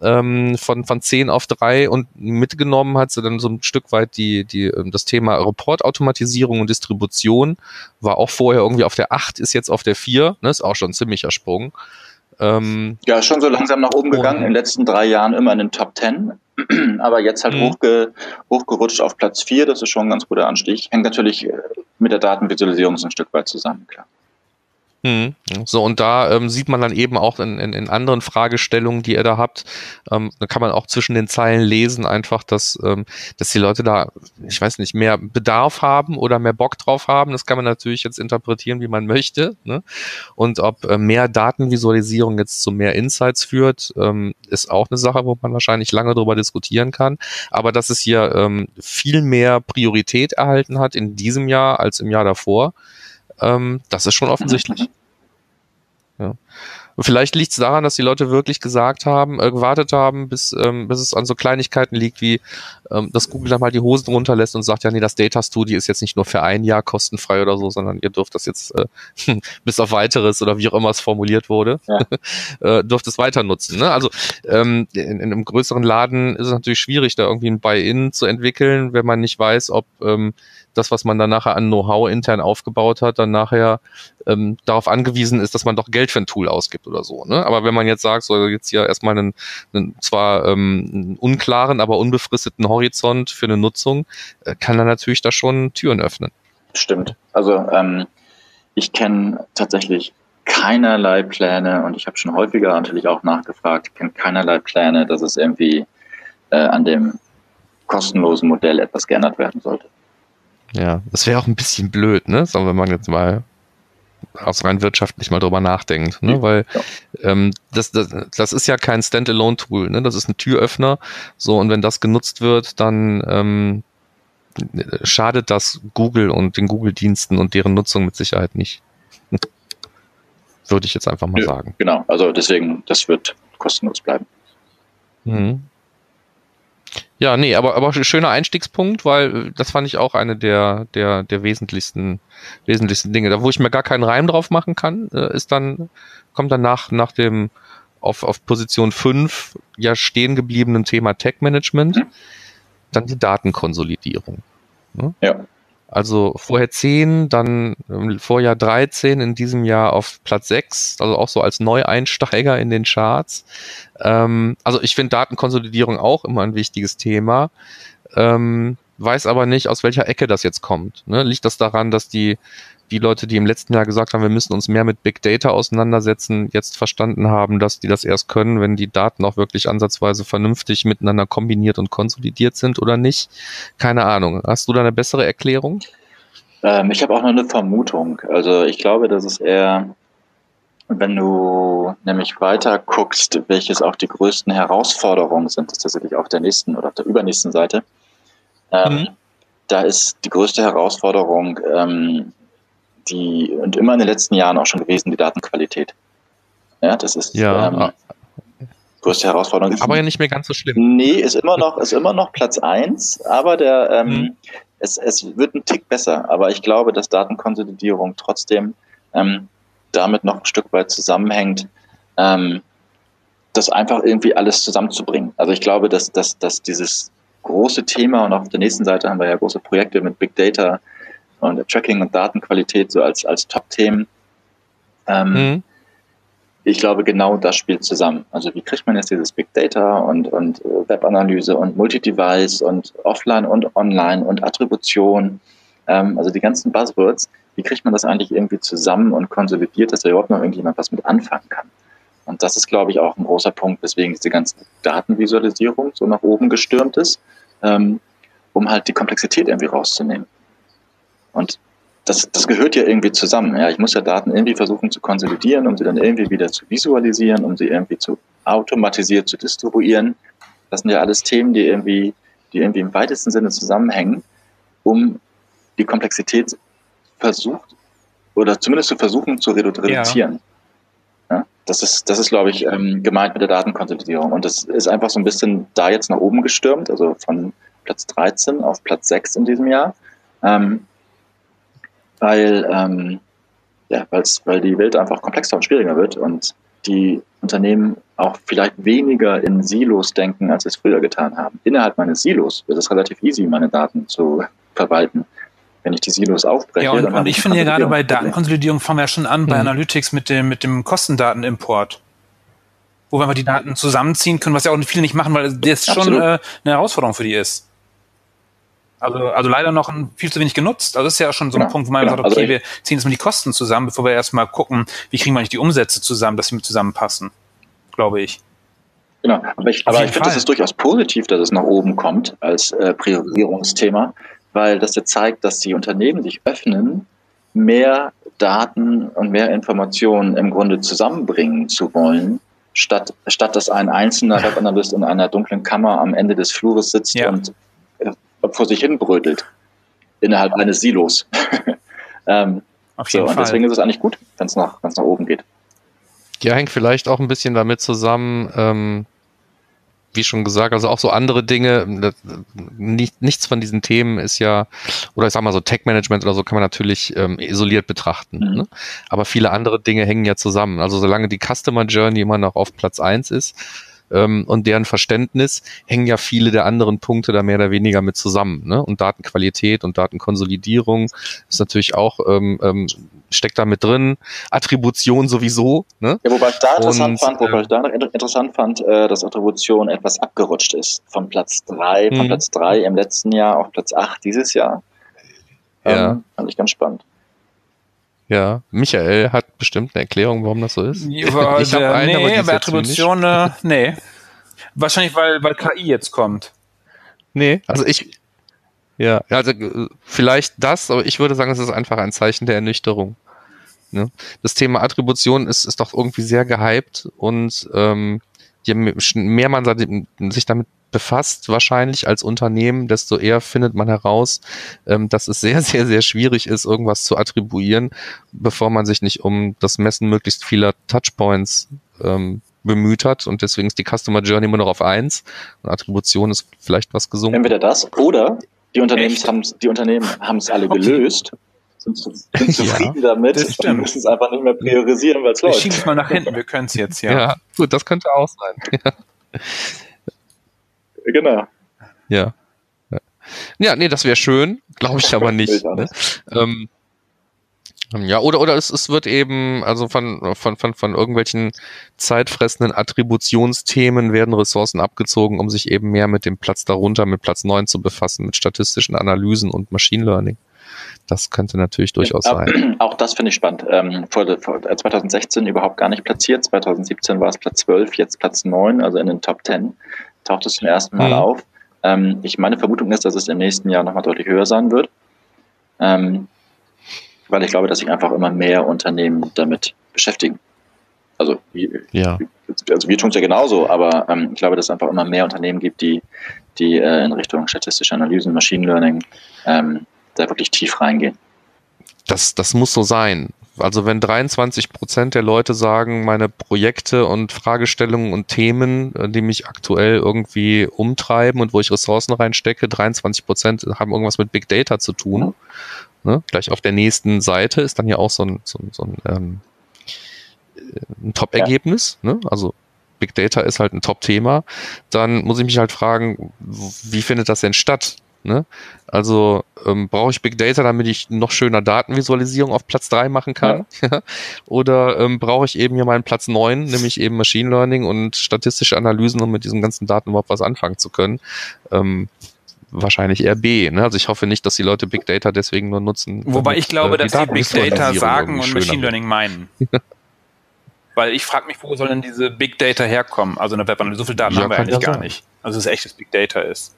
ähm, von, von 10 auf 3 und mitgenommen hat sie dann so ein Stück weit die, die, ähm, das Thema Reportautomatisierung und Distribution, war auch vorher irgendwie auf der 8, ist jetzt auf der 4, ne, ist auch schon ein ziemlicher Sprung. Ähm, ja, schon so langsam nach oben gegangen, in den letzten drei Jahren immer in den Top 10, aber jetzt halt mhm. hochge, hochgerutscht auf Platz 4, das ist schon ein ganz guter Anstieg. Hängt natürlich äh, mit der Datenvisualisierung so ein Stück weit zusammen, klar. Mhm. So, und da ähm, sieht man dann eben auch in, in, in anderen Fragestellungen, die ihr da habt, ähm, da kann man auch zwischen den Zeilen lesen, einfach, dass, ähm, dass die Leute da, ich weiß nicht, mehr Bedarf haben oder mehr Bock drauf haben. Das kann man natürlich jetzt interpretieren, wie man möchte. Ne? Und ob äh, mehr Datenvisualisierung jetzt zu mehr Insights führt, ähm, ist auch eine Sache, wo man wahrscheinlich lange drüber diskutieren kann. Aber dass es hier ähm, viel mehr Priorität erhalten hat in diesem Jahr als im Jahr davor, ähm, das ist schon offensichtlich. Ja. Und vielleicht liegt es daran, dass die Leute wirklich gesagt haben, äh, gewartet haben, bis, ähm, bis es an so Kleinigkeiten liegt, wie ähm, dass Google dann mal die Hosen runterlässt und sagt, ja, nee, das Data Studio ist jetzt nicht nur für ein Jahr kostenfrei oder so, sondern ihr dürft das jetzt äh, bis auf weiteres oder wie auch immer es formuliert wurde, ja. äh, dürft es weiter nutzen. Ne? Also ähm, in, in einem größeren Laden ist es natürlich schwierig, da irgendwie ein Buy-in zu entwickeln, wenn man nicht weiß, ob ähm, das, was man dann nachher an Know-how intern aufgebaut hat, dann nachher ähm, darauf angewiesen ist, dass man doch Geld für ein Tool ausgibt oder so. Ne? Aber wenn man jetzt sagt, so jetzt hier erstmal einen, einen zwar ähm, einen unklaren, aber unbefristeten Horizont für eine Nutzung, äh, kann er natürlich da schon Türen öffnen. Stimmt. Also ähm, ich kenne tatsächlich keinerlei Pläne und ich habe schon häufiger natürlich auch nachgefragt, kenne keinerlei Pläne, dass es irgendwie äh, an dem kostenlosen Modell etwas geändert werden sollte. Ja, das wäre auch ein bisschen blöd, ne? So, wenn man jetzt mal aus rein wirtschaftlich mal drüber nachdenkt, ne? weil ähm, das, das, das ist ja kein Standalone-Tool, ne? das ist ein Türöffner, so und wenn das genutzt wird, dann ähm, schadet das Google und den Google-Diensten und deren Nutzung mit Sicherheit nicht. Würde ich jetzt einfach mal ja, sagen. Genau, also deswegen, das wird kostenlos bleiben. Mhm. Ja, nee, aber, aber schöner Einstiegspunkt, weil das fand ich auch eine der, der, der wesentlichsten, wesentlichsten Dinge. Da, wo ich mir gar keinen Reim drauf machen kann, äh, ist dann, kommt dann nach, nach dem, auf, auf Position 5 ja stehen gebliebenen Thema Tech Management, mhm. dann die Datenkonsolidierung. Ne? Ja. Also vorher 10, dann im Vorjahr 13, in diesem Jahr auf Platz 6, also auch so als Neueinsteiger in den Charts. Ähm, also ich finde Datenkonsolidierung auch immer ein wichtiges Thema. Ähm, weiß aber nicht, aus welcher Ecke das jetzt kommt. Ne? Liegt das daran, dass die die Leute, die im letzten Jahr gesagt haben, wir müssen uns mehr mit Big Data auseinandersetzen, jetzt verstanden haben, dass die das erst können, wenn die Daten auch wirklich ansatzweise vernünftig miteinander kombiniert und konsolidiert sind oder nicht. Keine Ahnung. Hast du da eine bessere Erklärung? Ähm, ich habe auch noch eine Vermutung. Also ich glaube, dass es eher, wenn du nämlich weiter guckst, welches auch die größten Herausforderungen sind, das ist tatsächlich auf der nächsten oder auf der übernächsten Seite. Ähm, mhm. Da ist die größte Herausforderung, ähm, die und immer in den letzten Jahren auch schon gewesen, die Datenqualität. Ja, das ist ja. Ähm, größte Herausforderung. Aber ja nicht mehr ganz so schlimm. Nee, ist immer noch, ist immer noch Platz eins, aber der, ähm, mhm. es, es wird ein Tick besser. Aber ich glaube, dass Datenkonsolidierung trotzdem ähm, damit noch ein Stück weit zusammenhängt, ähm, das einfach irgendwie alles zusammenzubringen. Also ich glaube, dass, dass, dass dieses große Thema und auf der nächsten Seite haben wir ja große Projekte mit Big Data, und Tracking und Datenqualität so als, als Top-Themen. Ähm, mhm. Ich glaube, genau das spielt zusammen. Also wie kriegt man jetzt dieses Big Data und, und äh, Webanalyse und Multi-Device und Offline und Online und Attribution, ähm, also die ganzen Buzzwords, wie kriegt man das eigentlich irgendwie zusammen und konsolidiert, dass da überhaupt noch irgendjemand was mit anfangen kann? Und das ist, glaube ich, auch ein großer Punkt, weswegen diese ganze Datenvisualisierung so nach oben gestürmt ist. Ähm, um halt die Komplexität irgendwie rauszunehmen. Und das, das gehört ja irgendwie zusammen. Ja, ich muss ja Daten irgendwie versuchen zu konsolidieren, um sie dann irgendwie wieder zu visualisieren, um sie irgendwie zu automatisiert zu distribuieren. Das sind ja alles Themen, die irgendwie, die irgendwie im weitesten Sinne zusammenhängen, um die Komplexität versucht oder zumindest zu versuchen zu reduzieren. Ja. ja. das ist, das ist, glaube ich, ähm, gemeint mit der Datenkonsolidierung. Und das ist einfach so ein bisschen da jetzt nach oben gestürmt, also von Platz 13 auf Platz 6 in diesem Jahr. Ähm, weil, ähm, ja, weil die Welt einfach komplexer und schwieriger wird und die Unternehmen auch vielleicht weniger in Silos denken, als sie es früher getan haben. Innerhalb meines Silos wird es relativ easy, meine Daten zu verwalten. Wenn ich die Silos aufbreche. Ja, und, und ich finde ja gerade bei Datenkonsolidierung fangen wir ja schon an bei mhm. Analytics mit dem, mit dem Kostendatenimport. Wo wir einfach die Daten zusammenziehen können, was ja auch viele nicht machen, weil das Absolut. schon äh, eine Herausforderung für die ist. Also, also leider noch viel zu wenig genutzt. Also das ist ja schon so ein genau, Punkt, wo man genau. sagt, okay, also wir ziehen jetzt mal die Kosten zusammen, bevor wir erstmal gucken, wie kriegen wir eigentlich die Umsätze zusammen, dass sie zusammenpassen, glaube ich. Genau, aber ich, aber ich finde, das ist durchaus positiv, dass es nach oben kommt als äh, Priorisierungsthema, weil das ja zeigt, dass die Unternehmen sich öffnen, mehr Daten und mehr Informationen im Grunde zusammenbringen zu wollen, statt, statt dass ein einzelner Webanalyst in einer dunklen Kammer am Ende des Flures sitzt ja. und vor sich hin brötelt innerhalb eines Silos. ähm, Auf jeden so, Fall. Und deswegen ist es eigentlich gut, wenn es nach, nach oben geht. Ja, hängt vielleicht auch ein bisschen damit zusammen, ähm, wie schon gesagt, also auch so andere Dinge, nicht, nichts von diesen Themen ist ja, oder ich sag mal so Tech-Management oder so kann man natürlich ähm, isoliert betrachten. Mhm. Ne? Aber viele andere Dinge hängen ja zusammen. Also solange die Customer Journey immer noch auf Platz eins ist, ähm, und deren Verständnis hängen ja viele der anderen Punkte da mehr oder weniger mit zusammen. Ne? Und Datenqualität und Datenkonsolidierung ist natürlich auch ähm, ähm, steckt da mit drin. Attribution sowieso. Ne? Ja, wobei ich da interessant und, fand, wobei ich da noch interessant fand, äh, dass Attribution etwas abgerutscht ist. Von Platz drei, von. Platz drei im letzten Jahr auf Platz acht dieses Jahr. Ähm, ja. Fand ich ganz spannend. Ja, Michael hat bestimmt eine Erklärung, warum das so ist. Ja, ich habe eine, nee, aber Attribution, äh, nee. Wahrscheinlich, weil, weil KI jetzt kommt. Nee, also ich, ja, also äh, vielleicht das, aber ich würde sagen, es ist einfach ein Zeichen der Ernüchterung. Ne? Das Thema Attribution ist, ist doch irgendwie sehr gehypt und ähm, je mehr man sich damit befasst wahrscheinlich als Unternehmen, desto eher findet man heraus, ähm, dass es sehr, sehr, sehr schwierig ist, irgendwas zu attribuieren, bevor man sich nicht um das Messen möglichst vieler Touchpoints ähm, bemüht hat und deswegen ist die Customer Journey immer noch auf eins und Attribution ist vielleicht was gesungen. Entweder das oder die Unternehmen haben die Unternehmen haben es alle okay. gelöst, sind, sind zufrieden ja, damit und müssen es einfach nicht mehr priorisieren, weil es läuft. Schieben es mal nach hinten, wir können es jetzt, ja. Ja, gut, das könnte auch sein. Genau. Ja. Ja, nee, das wäre schön, glaube ich aber nicht. ne? ähm, ja, oder, oder es, es wird eben, also von, von, von, von irgendwelchen zeitfressenden Attributionsthemen werden Ressourcen abgezogen, um sich eben mehr mit dem Platz darunter, mit Platz 9 zu befassen, mit statistischen Analysen und Machine Learning. Das könnte natürlich durchaus ja, sein. Auch das finde ich spannend. Ähm, vor, vor 2016 überhaupt gar nicht platziert, 2017 war es Platz 12, jetzt Platz 9, also in den Top 10 taucht es zum ersten Mal mhm. auf. Ähm, ich, meine Vermutung ist, dass es im nächsten Jahr nochmal deutlich höher sein wird. Ähm, weil ich glaube, dass sich einfach immer mehr Unternehmen damit beschäftigen. Also, ja. also wir tun es ja genauso, aber ähm, ich glaube, dass es einfach immer mehr Unternehmen gibt, die, die äh, in Richtung statistische Analysen, Machine Learning ähm, da wirklich tief reingehen. Das, das muss so sein. Also wenn 23 Prozent der Leute sagen, meine Projekte und Fragestellungen und Themen, äh, die mich aktuell irgendwie umtreiben und wo ich Ressourcen reinstecke, 23 Prozent haben irgendwas mit Big Data zu tun. Ne? Gleich auf der nächsten Seite ist dann ja auch so ein, so so ein, ähm, ein Top-Ergebnis. Ja. Ne? Also Big Data ist halt ein Top-Thema. Dann muss ich mich halt fragen, wie findet das denn statt? Ne? Also ähm, brauche ich Big Data, damit ich noch schöner Datenvisualisierung auf Platz 3 machen kann? Ja. Oder ähm, brauche ich eben hier meinen Platz 9, nämlich eben Machine Learning und statistische Analysen, um mit diesen ganzen Daten überhaupt was anfangen zu können? Ähm, wahrscheinlich eher B. Ne? Also ich hoffe nicht, dass die Leute Big Data deswegen nur nutzen. Wobei ich glaube, äh, dass sie Big Data sagen und Machine Learning meinen. Weil ich frage mich, wo soll denn diese Big Data herkommen? Also eine Webanalyse, so viel Daten ja, haben wir eigentlich gar sein. nicht. Also es ist echtes Big Data ist.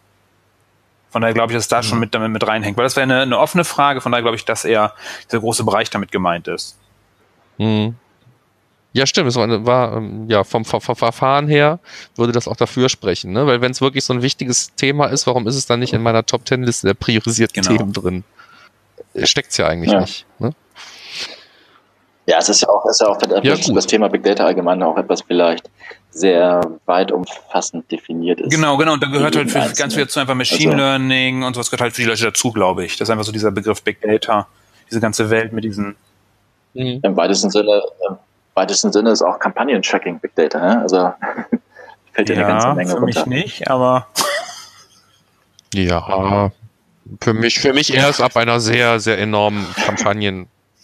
Von daher glaube ich, dass da mhm. schon mit damit mit reinhängt. Weil das wäre eine, eine offene Frage, von daher glaube ich, dass eher dieser große Bereich damit gemeint ist. Mhm. Ja, stimmt. Es war, war ähm, ja vom Ver Ver Verfahren her würde das auch dafür sprechen, ne? Weil wenn es wirklich so ein wichtiges Thema ist, warum ist es dann nicht in meiner Top Ten Liste der priorisierten genau. Themen drin? Steckt's ja eigentlich ja. nicht. Ne? Ja, es ist ja auch, ist ja auch ja, das Thema Big Data allgemein auch etwas vielleicht sehr weit umfassend definiert ist. Genau, genau. Und da gehört halt für ganz viel zu einfach Machine also, Learning und sowas gehört halt für die Leute dazu, glaube ich. Das ist einfach so dieser Begriff Big Data, diese ganze Welt mit diesen. Mhm. Im weitesten Sinne, im weitesten Sinne ist auch Kampagnen-Tracking Big Data, ne? Also fällt ja, eine ganze Menge für runter. mich nicht, aber. Ja, für mich, für mich erst ab einer sehr, sehr enormen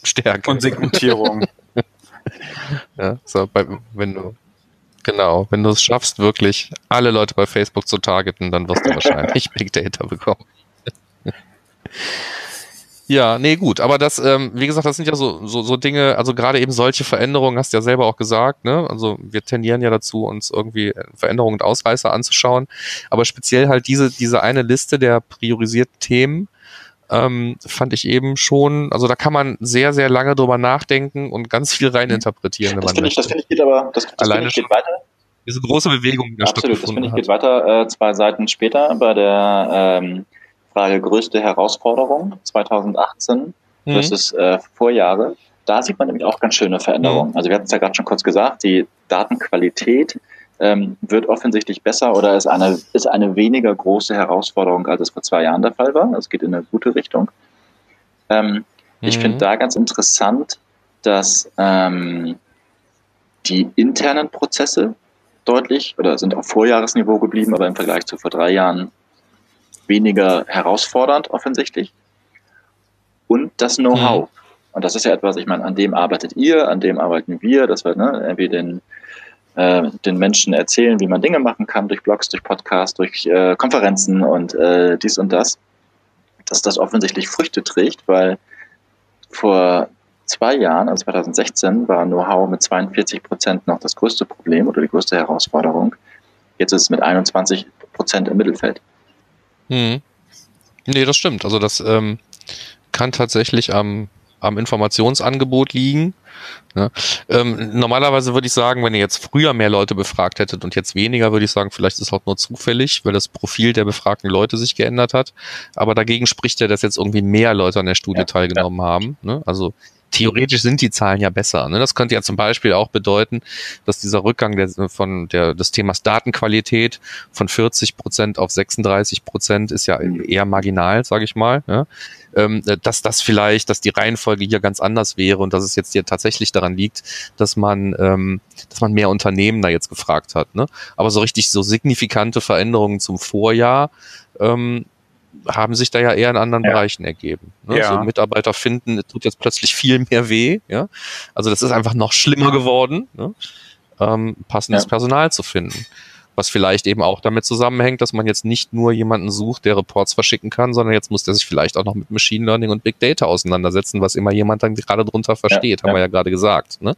Kampagnenstärke. Und Segmentierung. ja, so, bei, wenn du Genau, wenn du es schaffst, wirklich alle Leute bei Facebook zu targeten, dann wirst du wahrscheinlich Big Data bekommen. ja, nee, gut, aber das, ähm, wie gesagt, das sind ja so, so, so Dinge, also gerade eben solche Veränderungen, hast du ja selber auch gesagt, ne? Also wir tendieren ja dazu, uns irgendwie Veränderungen und Ausreißer anzuschauen. Aber speziell halt diese, diese eine Liste der priorisierten Themen, ähm, fand ich eben schon, also da kann man sehr, sehr lange drüber nachdenken und ganz viel reininterpretieren. Das finde ich, das finde ich geht aber, das, das Alleine ich geht weiter. Diese große Bewegung, die Absolut, das finde ich geht weiter, äh, zwei Seiten später bei der ähm, Frage größte Herausforderung 2018 mhm. versus äh, Vorjahre. Da sieht man nämlich auch ganz schöne Veränderungen. Mhm. Also wir hatten es ja gerade schon kurz gesagt, die Datenqualität ähm, wird offensichtlich besser oder ist eine, ist eine weniger große Herausforderung, als es vor zwei Jahren der Fall war. Es geht in eine gute Richtung. Ähm, mhm. Ich finde da ganz interessant, dass ähm, die internen Prozesse deutlich oder sind auf Vorjahresniveau geblieben, aber im Vergleich zu vor drei Jahren weniger herausfordernd offensichtlich. Und das Know-how. Mhm. Und das ist ja etwas, ich meine, an dem arbeitet ihr, an dem arbeiten wir, dass wir ne, irgendwie den äh, den Menschen erzählen, wie man Dinge machen kann, durch Blogs, durch Podcasts, durch äh, Konferenzen und äh, dies und das, dass das offensichtlich Früchte trägt, weil vor zwei Jahren, also 2016, war Know-how mit 42 Prozent noch das größte Problem oder die größte Herausforderung. Jetzt ist es mit 21 Prozent im Mittelfeld. Hm. Nee, das stimmt. Also das ähm, kann tatsächlich am am Informationsangebot liegen. Ja. Ähm, normalerweise würde ich sagen, wenn ihr jetzt früher mehr Leute befragt hättet und jetzt weniger, würde ich sagen, vielleicht ist es auch nur zufällig, weil das Profil der befragten Leute sich geändert hat. Aber dagegen spricht ja, dass jetzt irgendwie mehr Leute an der Studie ja, teilgenommen ja. haben. Ne? Also theoretisch sind die Zahlen ja besser. Ne? Das könnte ja zum Beispiel auch bedeuten, dass dieser Rückgang der, von der, des Themas Datenqualität von 40 Prozent auf 36 Prozent ist ja eher marginal, sage ich mal. Ja? Ähm, dass das vielleicht, dass die Reihenfolge hier ganz anders wäre und dass es jetzt hier tatsächlich daran liegt, dass man, ähm, dass man mehr Unternehmen da jetzt gefragt hat. Ne? Aber so richtig so signifikante Veränderungen zum Vorjahr ähm, haben sich da ja eher in anderen ja. Bereichen ergeben. Ne? Ja. So Mitarbeiter finden, tut jetzt plötzlich viel mehr weh. Ja? Also das ist einfach noch schlimmer geworden, ne? ähm, passendes. Personal zu finden was vielleicht eben auch damit zusammenhängt, dass man jetzt nicht nur jemanden sucht, der Reports verschicken kann, sondern jetzt muss der sich vielleicht auch noch mit Machine Learning und Big Data auseinandersetzen, was immer jemand dann gerade drunter versteht, ja, haben ja. wir ja gerade gesagt. Ne?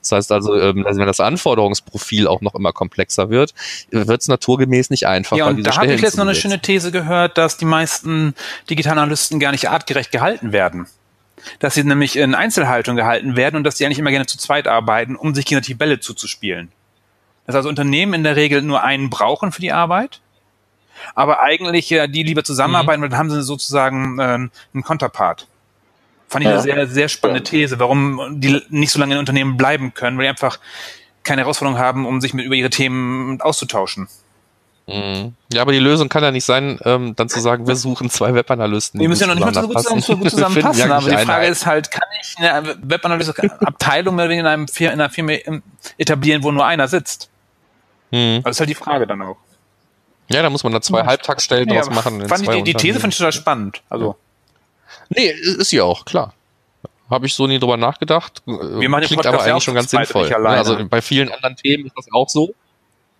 Das heißt also, ähm, wenn das Anforderungsprofil auch noch immer komplexer wird, wird es naturgemäß nicht einfacher. Ja, und da habe ich jetzt noch eine schöne These gehört, dass die meisten Digitalanalysten gar nicht artgerecht gehalten werden dass sie nämlich in Einzelhaltung gehalten werden und dass sie eigentlich immer gerne zu zweit arbeiten, um sich gegenseitig Bälle zuzuspielen dass also Unternehmen in der Regel nur einen brauchen für die Arbeit, aber eigentlich ja, die lieber zusammenarbeiten, mhm. weil dann haben sie sozusagen äh, einen Konterpart. Fand ich ja. eine sehr, sehr spannende These, warum die nicht so lange in Unternehmen bleiben können, weil die einfach keine Herausforderung haben, um sich mit über ihre Themen auszutauschen. Mhm. Ja, aber die Lösung kann ja nicht sein, ähm, dann zu sagen, wir suchen zwei Webanalysten. Wir müssen ja noch nicht mal so gut, zusammen, so gut zusammenpassen, aber die Frage ist halt, kann ich eine Webanalyse-Abteilung in, einem in einer Firma etablieren, wo nur einer sitzt? Mhm. Das ist halt die Frage dann auch. Ja, da muss man da zwei ja, Halbtagsstellen ja, draus machen. Fand ich die, die These finde ich total spannend. Also. Nee, ist sie auch, klar. Habe ich so nie drüber nachgedacht. Wir machen Klingt aber eigentlich schon ganz sinnvoll. Also bei vielen anderen Themen ist das auch so.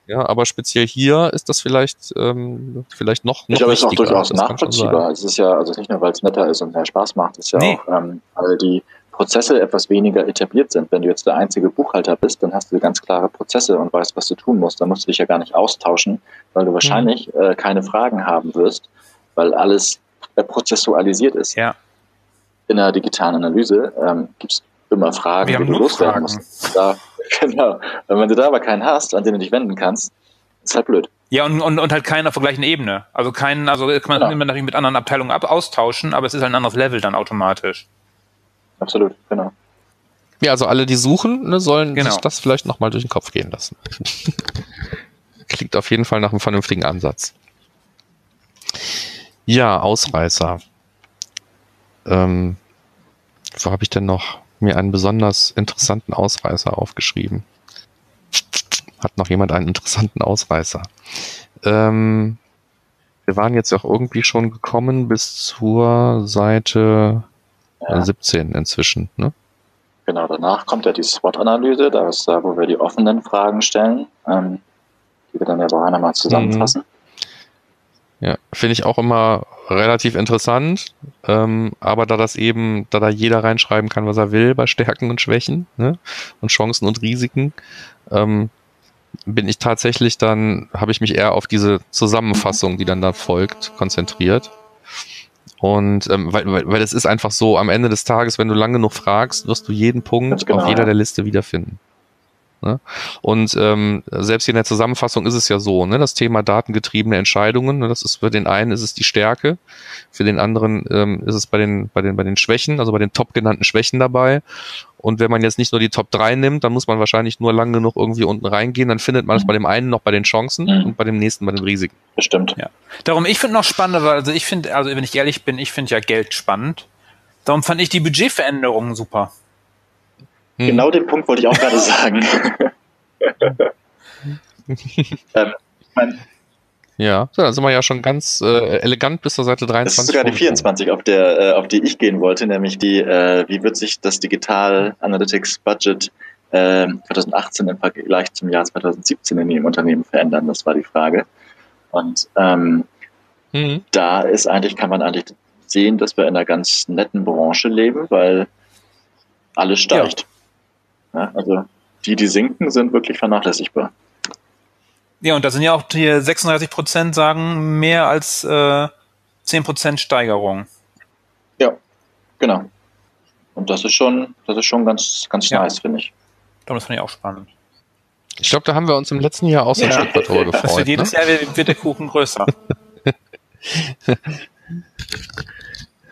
Ja, aber speziell hier ist das vielleicht, ähm, vielleicht noch, noch Ich glaube, es ist auch durchaus nachvollziehbar. Es ist ja, also nicht nur, weil es netter ist und mehr Spaß macht, es ist ja nee. auch, ähm, weil die Prozesse etwas weniger etabliert sind. Wenn du jetzt der einzige Buchhalter bist, dann hast du ganz klare Prozesse und weißt, was du tun musst. Dann musst du dich ja gar nicht austauschen, weil du wahrscheinlich mhm. äh, keine Fragen haben wirst. weil alles äh, prozessualisiert ist. Ja. In der digitalen Analyse ähm, gibt es immer Fragen, die du loswerden musst. Da, genau. Und wenn du da aber keinen hast, an den du dich wenden kannst, ist halt blöd. Ja, und, und, und halt keinen auf der gleichen Ebene. Also keinen, also kann man genau. natürlich mit anderen Abteilungen ab, austauschen, aber es ist halt ein anderes Level dann automatisch. Absolut, genau. Ja, also alle, die suchen, ne, sollen genau. sich das vielleicht nochmal durch den Kopf gehen lassen. Klingt auf jeden Fall nach einem vernünftigen Ansatz. Ja, Ausreißer. Ähm, wo habe ich denn noch mir einen besonders interessanten Ausreißer aufgeschrieben? Hat noch jemand einen interessanten Ausreißer? Ähm, wir waren jetzt auch irgendwie schon gekommen bis zur Seite ja. 17 inzwischen, ne? Genau, danach kommt ja die SWOT-Analyse, da ist da, wo wir die offenen Fragen stellen, ähm, die wir dann ja auch nochmal zusammenfassen. Mhm. Ja, finde ich auch immer relativ interessant, ähm, aber da das eben, da da jeder reinschreiben kann, was er will bei Stärken und Schwächen ne? und Chancen und Risiken, ähm, bin ich tatsächlich dann, habe ich mich eher auf diese Zusammenfassung, die dann da folgt, konzentriert. Und ähm, weil, weil, weil es ist einfach so, am Ende des Tages, wenn du lange genug fragst, wirst du jeden Punkt genau, auf jeder ja. der Liste wiederfinden. Ne? Und ähm, selbst hier in der Zusammenfassung ist es ja so, ne, das Thema datengetriebene Entscheidungen, ne, das ist für den einen ist es die Stärke, für den anderen ähm, ist es bei den, bei den, bei den Schwächen, also bei den top genannten Schwächen dabei. Und wenn man jetzt nicht nur die Top 3 nimmt, dann muss man wahrscheinlich nur lang genug irgendwie unten reingehen, dann findet man es mhm. bei dem einen noch bei den Chancen mhm. und bei dem nächsten bei den Risiken. Bestimmt. Ja. Darum, ich finde noch spannender, weil also ich finde, also wenn ich ehrlich bin, ich finde ja Geld spannend. Darum fand ich die Budgetveränderungen super. Hm. Genau den Punkt wollte ich auch gerade sagen. ähm, mein, ja, so, dann sind wir ja schon ganz äh, elegant bis zur Seite 23. Das ist sogar die 24, auf, der, äh, auf die ich gehen wollte, nämlich die, äh, wie wird sich das Digital Analytics Budget äh, 2018 im Vergleich zum Jahr 2017 in Ihrem Unternehmen verändern? Das war die Frage. Und ähm, mhm. da ist eigentlich, kann man eigentlich sehen, dass wir in einer ganz netten Branche leben, weil alles steigt. Ja. Ja, also die, die sinken, sind wirklich vernachlässigbar. Ja, und da sind ja auch hier 36 Prozent sagen mehr als äh, 10 Prozent Steigerung. Ja, genau. Und das ist schon, das ist schon ganz, ganz ja. nice, finde ich. Das fand ich auch spannend. Ich glaube, da haben wir uns im letzten Jahr auch so ein ja. Stück weit drüber gefreut. Also jedes ne? Jahr wird, wird der Kuchen größer.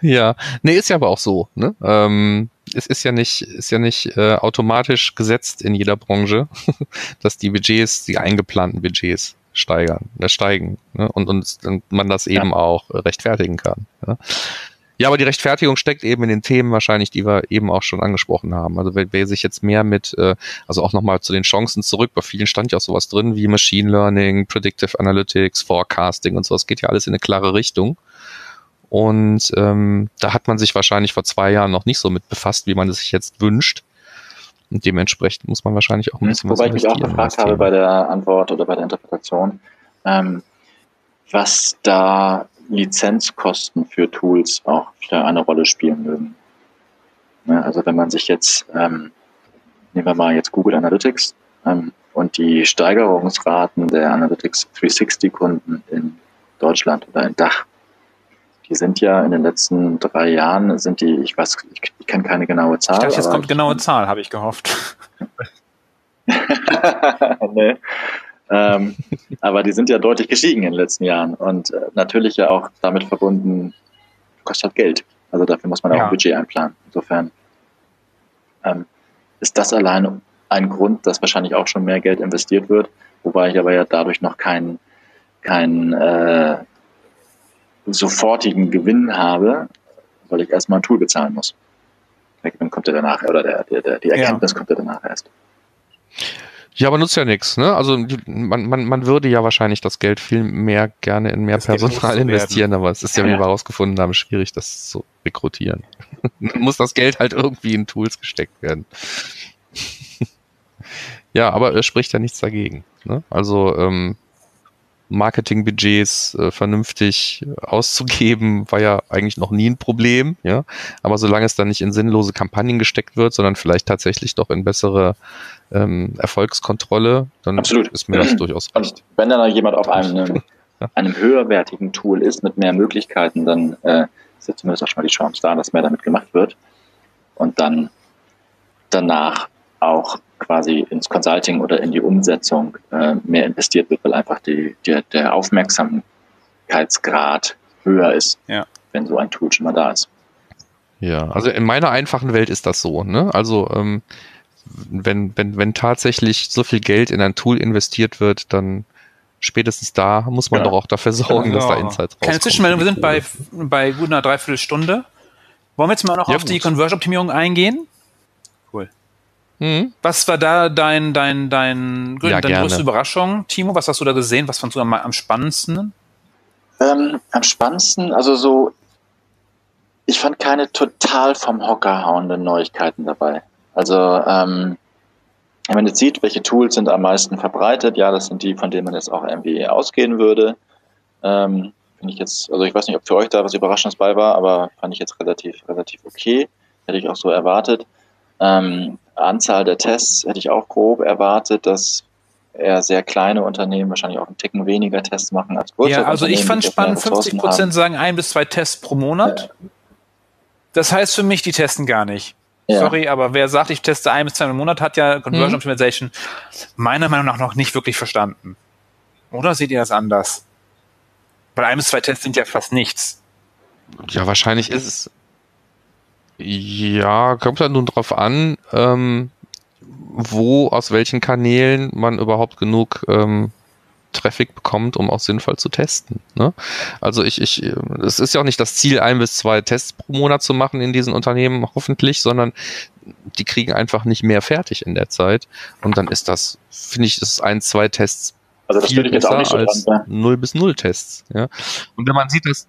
ja, nee, ist ja aber auch so. Ne? Ähm, es ist ja nicht, ist ja nicht äh, automatisch gesetzt in jeder Branche, dass die Budgets, die eingeplanten Budgets steigern, äh, steigen ne? und, und, und man das eben ja. auch rechtfertigen kann. Ja? ja, aber die Rechtfertigung steckt eben in den Themen wahrscheinlich, die wir eben auch schon angesprochen haben. Also wer, wer sich jetzt mehr mit, äh, also auch nochmal zu den Chancen zurück, bei vielen stand ja auch sowas drin wie Machine Learning, Predictive Analytics, Forecasting und sowas, geht ja alles in eine klare Richtung. Und ähm, da hat man sich wahrscheinlich vor zwei Jahren noch nicht so mit befasst, wie man es sich jetzt wünscht. Und dementsprechend muss man wahrscheinlich auch ein bisschen Wobei was ich mich auch gefragt habe bei der Antwort oder bei der Interpretation, ähm, was da Lizenzkosten für Tools auch wieder eine Rolle spielen würden. Ja, also wenn man sich jetzt, ähm, nehmen wir mal jetzt Google Analytics ähm, und die Steigerungsraten der Analytics 360 Kunden in Deutschland oder in Dach die sind ja in den letzten drei Jahren, sind die, ich weiß, ich, ich kenne keine genaue Zahl. Ich dachte, jetzt kommt genaue Zahl, habe ich gehofft. nee. ähm, aber die sind ja deutlich gestiegen in den letzten Jahren und äh, natürlich ja auch damit verbunden, kostet halt Geld. Also dafür muss man ja. auch ein Budget einplanen. Insofern ähm, ist das allein ein Grund, dass wahrscheinlich auch schon mehr Geld investiert wird, wobei ich aber ja dadurch noch keinen kein, äh, sofortigen Gewinn habe, weil ich erstmal ein Tool bezahlen muss. Der Gewinn kommt ja danach, oder der, der, der, die Erkenntnis ja. kommt ja danach erst. Ja, aber nutzt ja nichts, ne? Also man, man, man würde ja wahrscheinlich das Geld viel mehr gerne in mehr das Personal investieren, aber es ist ja, wie wir herausgefunden haben, schwierig, das zu rekrutieren. muss das Geld halt irgendwie in Tools gesteckt werden. ja, aber es spricht ja nichts dagegen. Ne? Also ähm, Marketingbudgets äh, vernünftig auszugeben, war ja eigentlich noch nie ein Problem, ja. Aber solange es dann nicht in sinnlose Kampagnen gesteckt wird, sondern vielleicht tatsächlich doch in bessere ähm, Erfolgskontrolle, dann Absolut. ist mir das durchaus recht. Und wenn dann jemand auf einem einem höherwertigen Tool ist mit mehr Möglichkeiten, dann äh, ist ja zumindest auch schon mal die Chance da, dass mehr damit gemacht wird. Und dann danach auch quasi ins Consulting oder in die Umsetzung äh, mehr investiert wird, weil einfach die, die, der Aufmerksamkeitsgrad höher ist, ja. wenn so ein Tool schon mal da ist. Ja, also in meiner einfachen Welt ist das so. Ne? Also ähm, wenn, wenn, wenn tatsächlich so viel Geld in ein Tool investiert wird, dann spätestens da muss man ja. doch auch dafür sorgen, genau. dass da Insights rauskommen. Keine Zwischenmeldung, wir sind bei, bei gut einer Dreiviertelstunde. Wollen wir jetzt mal noch ja, auf gut. die Conversion-Optimierung eingehen? Mhm. Was war da dein, dein, dein, ja, deine größte Überraschung, Timo? Was hast du da gesehen? Was fandst du am, am spannendsten? Ähm, am spannendsten, also so, ich fand keine total vom Hocker hauenden Neuigkeiten dabei. Also, ähm, wenn man jetzt sieht, welche Tools sind am meisten verbreitet, ja, das sind die, von denen man jetzt auch irgendwie ausgehen würde. Ähm, Finde ich jetzt, also ich weiß nicht, ob für euch da was Überraschendes bei war, aber fand ich jetzt relativ, relativ okay. Hätte ich auch so erwartet. Ähm, Anzahl der Tests hätte ich auch grob erwartet, dass eher sehr kleine Unternehmen wahrscheinlich auch einen Ticken weniger Tests machen als größere Ja, also ich fand spannend, 50 Prozent sagen ein bis zwei Tests pro Monat. Ja. Das heißt für mich, die testen gar nicht. Ja. Sorry, aber wer sagt, ich teste ein bis zwei im Monat, hat ja Conversion mhm. Optimization meiner Meinung nach noch nicht wirklich verstanden. Oder seht ihr das anders? Weil ein bis zwei Tests sind ja fast nichts. Ja, wahrscheinlich ist es. Ja, kommt halt nun drauf an, ähm, wo, aus welchen Kanälen man überhaupt genug ähm, Traffic bekommt, um auch sinnvoll zu testen. Ne? Also ich, ich, es ist ja auch nicht das Ziel, ein bis zwei Tests pro Monat zu machen in diesen Unternehmen, hoffentlich, sondern die kriegen einfach nicht mehr fertig in der Zeit. Und dann ist das, finde ich, ist ein, zwei Tests also das viel besser so als dran, ja. 0 bis 0 Tests. Ja? Und wenn man sieht, dass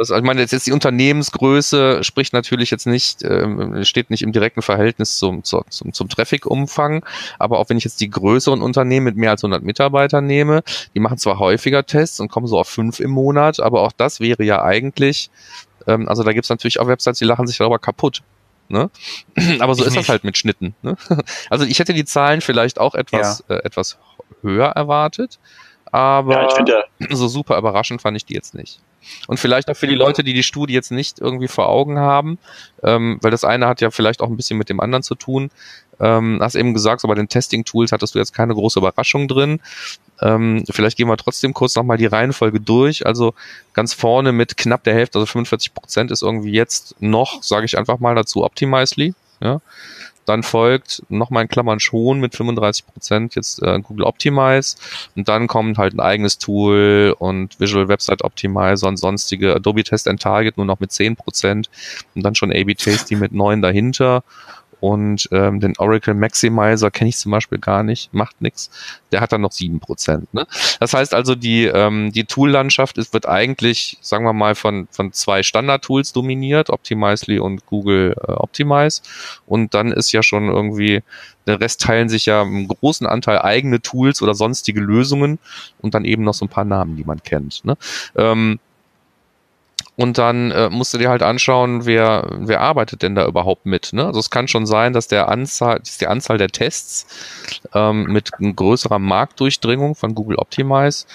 das, ich meine, jetzt, jetzt die Unternehmensgröße spricht natürlich jetzt nicht, ähm, steht nicht im direkten Verhältnis zum, zum, zum, zum Traffic-Umfang, aber auch wenn ich jetzt die größeren Unternehmen mit mehr als 100 Mitarbeitern nehme, die machen zwar häufiger Tests und kommen so auf fünf im Monat, aber auch das wäre ja eigentlich, ähm, also da gibt's natürlich auch Websites, die lachen sich darüber kaputt. Ne? Aber so ich ist nicht. das halt mit Schnitten. Ne? Also ich hätte die Zahlen vielleicht auch etwas, ja. äh, etwas höher erwartet, aber ja, ich ja, so super überraschend fand ich die jetzt nicht. Und vielleicht auch für die Leute, die die Studie jetzt nicht irgendwie vor Augen haben, ähm, weil das eine hat ja vielleicht auch ein bisschen mit dem anderen zu tun. Ähm, hast eben gesagt, so bei den Testing-Tools hattest du jetzt keine große Überraschung drin. Ähm, vielleicht gehen wir trotzdem kurz nochmal die Reihenfolge durch. Also ganz vorne mit knapp der Hälfte, also 45 Prozent ist irgendwie jetzt noch, sage ich einfach mal dazu, Optimizely. Ja. Dann folgt nochmal in Klammern schon mit 35 Prozent jetzt äh, Google Optimize. Und dann kommt halt ein eigenes Tool und Visual Website Optimizer und sonstige Adobe Test and Target nur noch mit 10 Prozent. Und dann schon A-B Tasty mit 9 dahinter und ähm, den Oracle Maximizer kenne ich zum Beispiel gar nicht, macht nix. Der hat dann noch sieben Prozent. Ne? Das heißt also, die, ähm, die Tool-Landschaft wird eigentlich, sagen wir mal, von, von zwei Standard-Tools dominiert, Optimizely und Google äh, Optimize. Und dann ist ja schon irgendwie, der Rest teilen sich ja einen großen Anteil eigene Tools oder sonstige Lösungen und dann eben noch so ein paar Namen, die man kennt. Ne? Ähm, und dann äh, musst du dir halt anschauen, wer, wer arbeitet denn da überhaupt mit. Ne? Also es kann schon sein, dass der Anzahl, dass die Anzahl der Tests ähm, mit größerer Marktdurchdringung von Google Optimize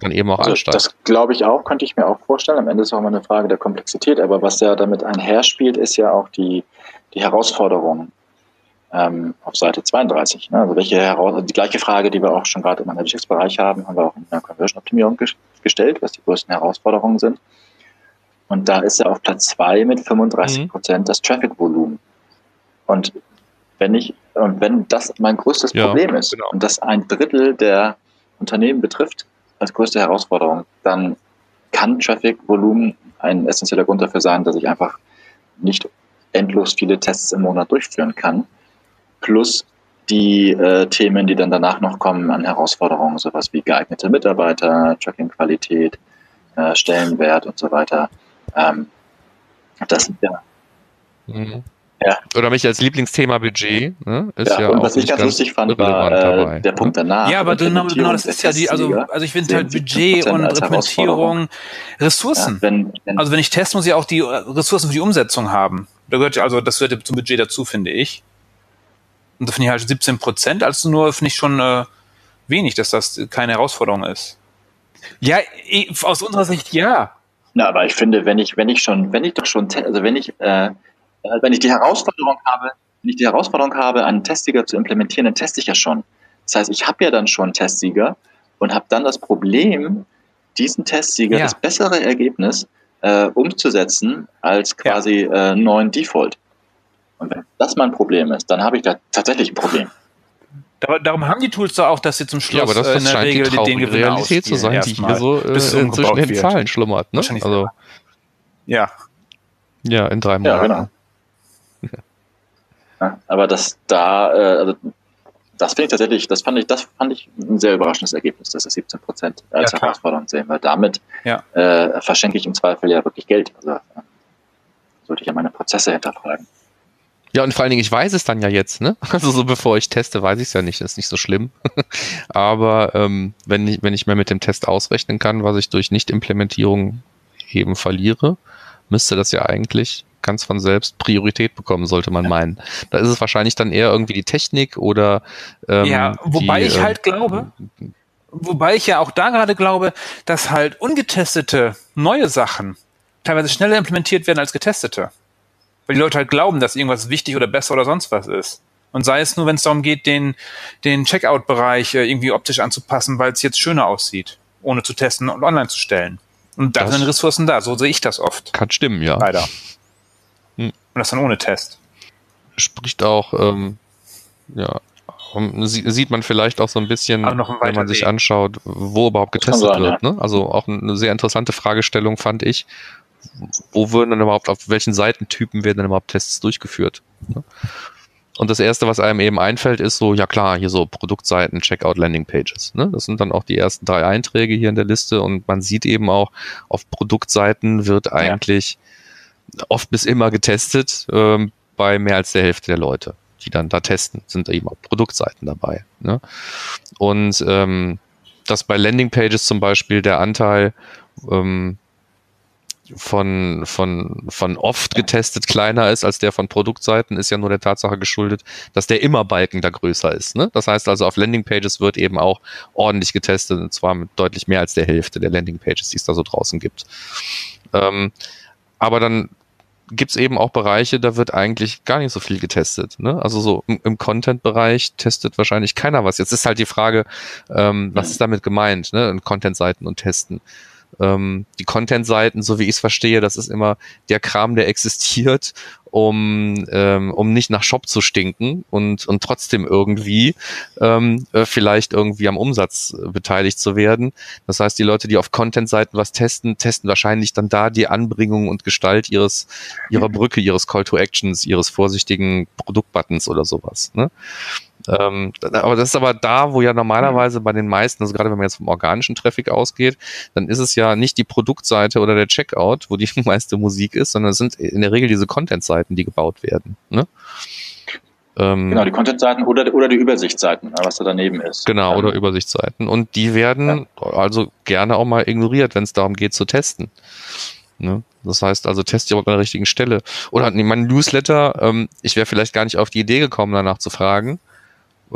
dann eben auch also ansteigt. Das glaube ich auch, könnte ich mir auch vorstellen. Am Ende ist auch immer eine Frage der Komplexität, aber was ja damit einherspielt, ist ja auch die, die Herausforderung ähm, auf Seite 32. Ne? Also welche Heraus die gleiche Frage, die wir auch schon gerade im Analytics-Bereich haben, haben wir auch in der Conversion-Optimierung gestellt, was die größten Herausforderungen sind. Und da ist er auf Platz zwei mit 35 mhm. Prozent mhm. das Traffic-Volumen. Und wenn ich, und wenn das mein größtes ja, Problem ist genau. und das ein Drittel der Unternehmen betrifft als größte Herausforderung, dann kann Traffic-Volumen ein essentieller Grund dafür sein, dass ich einfach nicht endlos viele Tests im Monat durchführen kann. Plus die äh, Themen, die dann danach noch kommen an Herausforderungen, sowas wie geeignete Mitarbeiter, Tracking-Qualität, äh, Stellenwert und so weiter. Ähm, das ja. Mhm. Ja. Oder mich als Lieblingsthema Budget. Ne? Ist ja, ja und was ich ganz, ganz lustig fand, war äh, der Punkt danach. Ja, aber genau, genau das ist ja die, also, also ich finde halt Budget und Implementierung, Ressourcen. Ja, wenn, wenn, also wenn ich teste, muss ich auch die Ressourcen für die Umsetzung haben. Da gehört ja, also das gehört zum Budget dazu, finde ich. Und da finde ich halt 17 Prozent, also nur finde ich schon äh, wenig, dass das keine Herausforderung ist. Ja, aus unserer Sicht ja. Na, aber ich finde, wenn ich, wenn ich schon, wenn ich doch schon, also wenn ich, äh, wenn ich die Herausforderung habe, wenn ich die Herausforderung habe, einen Testsieger zu implementieren, dann teste ich ja schon. Das heißt, ich habe ja dann schon einen Testsieger und habe dann das Problem, diesen Testsieger, ja. das bessere Ergebnis äh, umzusetzen als quasi ja. äh, neuen Default. Und wenn das mein Problem ist, dann habe ich da tatsächlich ein Problem. Darum haben die Tools da auch, dass sie zum Schluss ja, aber das, das äh, in der Regel die den Gewinner Realität zu sein, die hier so äh, zwischen den Zahlen schlummert. Ne? Also, ja. Ja, in drei Monaten. Ja, genau. Ja, aber das da, äh, also das finde ich tatsächlich, das fand ich, das fand ich ein sehr überraschendes Ergebnis, dass das 17 Prozent als ja, Herausforderung sehen, weil damit ja. äh, verschenke ich im Zweifel ja wirklich Geld. Also äh, sollte ich ja meine Prozesse hinterfragen. Ja, und vor allen Dingen, ich weiß es dann ja jetzt, ne? Also so bevor ich teste, weiß ich es ja nicht, das ist nicht so schlimm. Aber ähm, wenn, ich, wenn ich mir mit dem Test ausrechnen kann, was ich durch Nicht-Implementierung eben verliere, müsste das ja eigentlich ganz von selbst Priorität bekommen, sollte man meinen. Da ist es wahrscheinlich dann eher irgendwie die Technik oder ähm, Ja, wobei die, ich halt äh, glaube, wobei ich ja auch da gerade glaube, dass halt ungetestete neue Sachen teilweise schneller implementiert werden als getestete. Weil die Leute halt glauben, dass irgendwas wichtig oder besser oder sonst was ist. Und sei es nur, wenn es darum geht, den, den Checkout-Bereich äh, irgendwie optisch anzupassen, weil es jetzt schöner aussieht, ohne zu testen und online zu stellen. Und da sind Ressourcen da, so sehe ich das oft. Kann stimmen, ja. Leider. Hm. Und das dann ohne Test. Spricht auch, ähm, ja, sieht man vielleicht auch so ein bisschen, wenn man sich anschaut, wo überhaupt getestet sein, wird. Ja. Ne? Also auch eine sehr interessante Fragestellung fand ich. Wo würden dann überhaupt, auf welchen Seitentypen werden dann überhaupt Tests durchgeführt? Ne? Und das erste, was einem eben einfällt, ist so, ja klar, hier so Produktseiten, Checkout, Landing Pages. Ne? Das sind dann auch die ersten drei Einträge hier in der Liste und man sieht eben auch, auf Produktseiten wird eigentlich ja. oft bis immer getestet ähm, bei mehr als der Hälfte der Leute die dann da testen, sind eben auch Produktseiten dabei. Ne? Und ähm, dass bei Landingpages zum Beispiel der Anteil ähm, von, von, von oft getestet kleiner ist als der von Produktseiten, ist ja nur der Tatsache geschuldet, dass der immer Balken da größer ist. Ne? Das heißt also, auf Landingpages wird eben auch ordentlich getestet, und zwar mit deutlich mehr als der Hälfte der Landingpages, die es da so draußen gibt. Ähm, aber dann gibt es eben auch Bereiche, da wird eigentlich gar nicht so viel getestet. Ne? Also so im, im Content-Bereich testet wahrscheinlich keiner was. Jetzt ist halt die Frage, ähm, was ist damit gemeint, ne? Content-Seiten und Testen. Ähm, die Content-Seiten, so wie ich es verstehe, das ist immer der Kram, der existiert um, ähm, um nicht nach Shop zu stinken und, und trotzdem irgendwie ähm, äh, vielleicht irgendwie am Umsatz äh, beteiligt zu werden. Das heißt, die Leute, die auf Content-Seiten was testen, testen wahrscheinlich dann da die Anbringung und Gestalt ihres, ihrer Brücke, ihres Call to Actions, ihres vorsichtigen Produktbuttons oder sowas. Ne? Ähm, aber das ist aber da, wo ja normalerweise bei den meisten, also gerade wenn man jetzt vom organischen Traffic ausgeht, dann ist es ja nicht die Produktseite oder der Checkout, wo die meiste Musik ist, sondern es sind in der Regel diese Content-Seiten, die gebaut werden. Ne? Ähm, genau, die Content-Seiten oder, oder die Übersichtsseiten, was da daneben ist. Genau, oder Übersichtsseiten. Und die werden ja. also gerne auch mal ignoriert, wenn es darum geht zu testen. Ne? Das heißt also, teste ich auch an der richtigen Stelle. Oder mein Newsletter, ähm, ich wäre vielleicht gar nicht auf die Idee gekommen, danach zu fragen,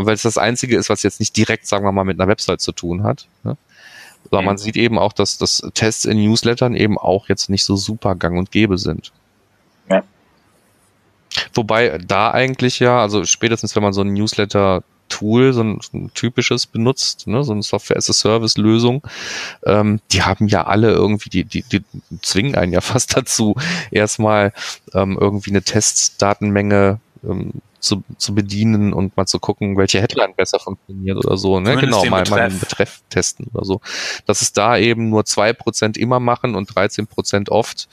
weil es das Einzige ist, was jetzt nicht direkt, sagen wir mal, mit einer Website zu tun hat. Ne? Aber mhm. man sieht eben auch, dass, dass Tests in Newslettern eben auch jetzt nicht so super gang und gäbe sind. Ja. Wobei da eigentlich ja, also spätestens wenn man so ein Newsletter Tool, so ein, so ein, typisches benutzt, ne, so eine Software-as-a-Service-Lösung, ähm, die haben ja alle irgendwie, die, die, die zwingen einen ja fast dazu, erstmal ähm, irgendwie eine Testdatenmenge ähm, zu, zu bedienen und mal zu gucken, welche Headline besser funktioniert oder so. Ne? Genau, mal, Betreff. mal einen Betreff testen oder so. Dass es da eben nur zwei Prozent immer machen und 13 Prozent oft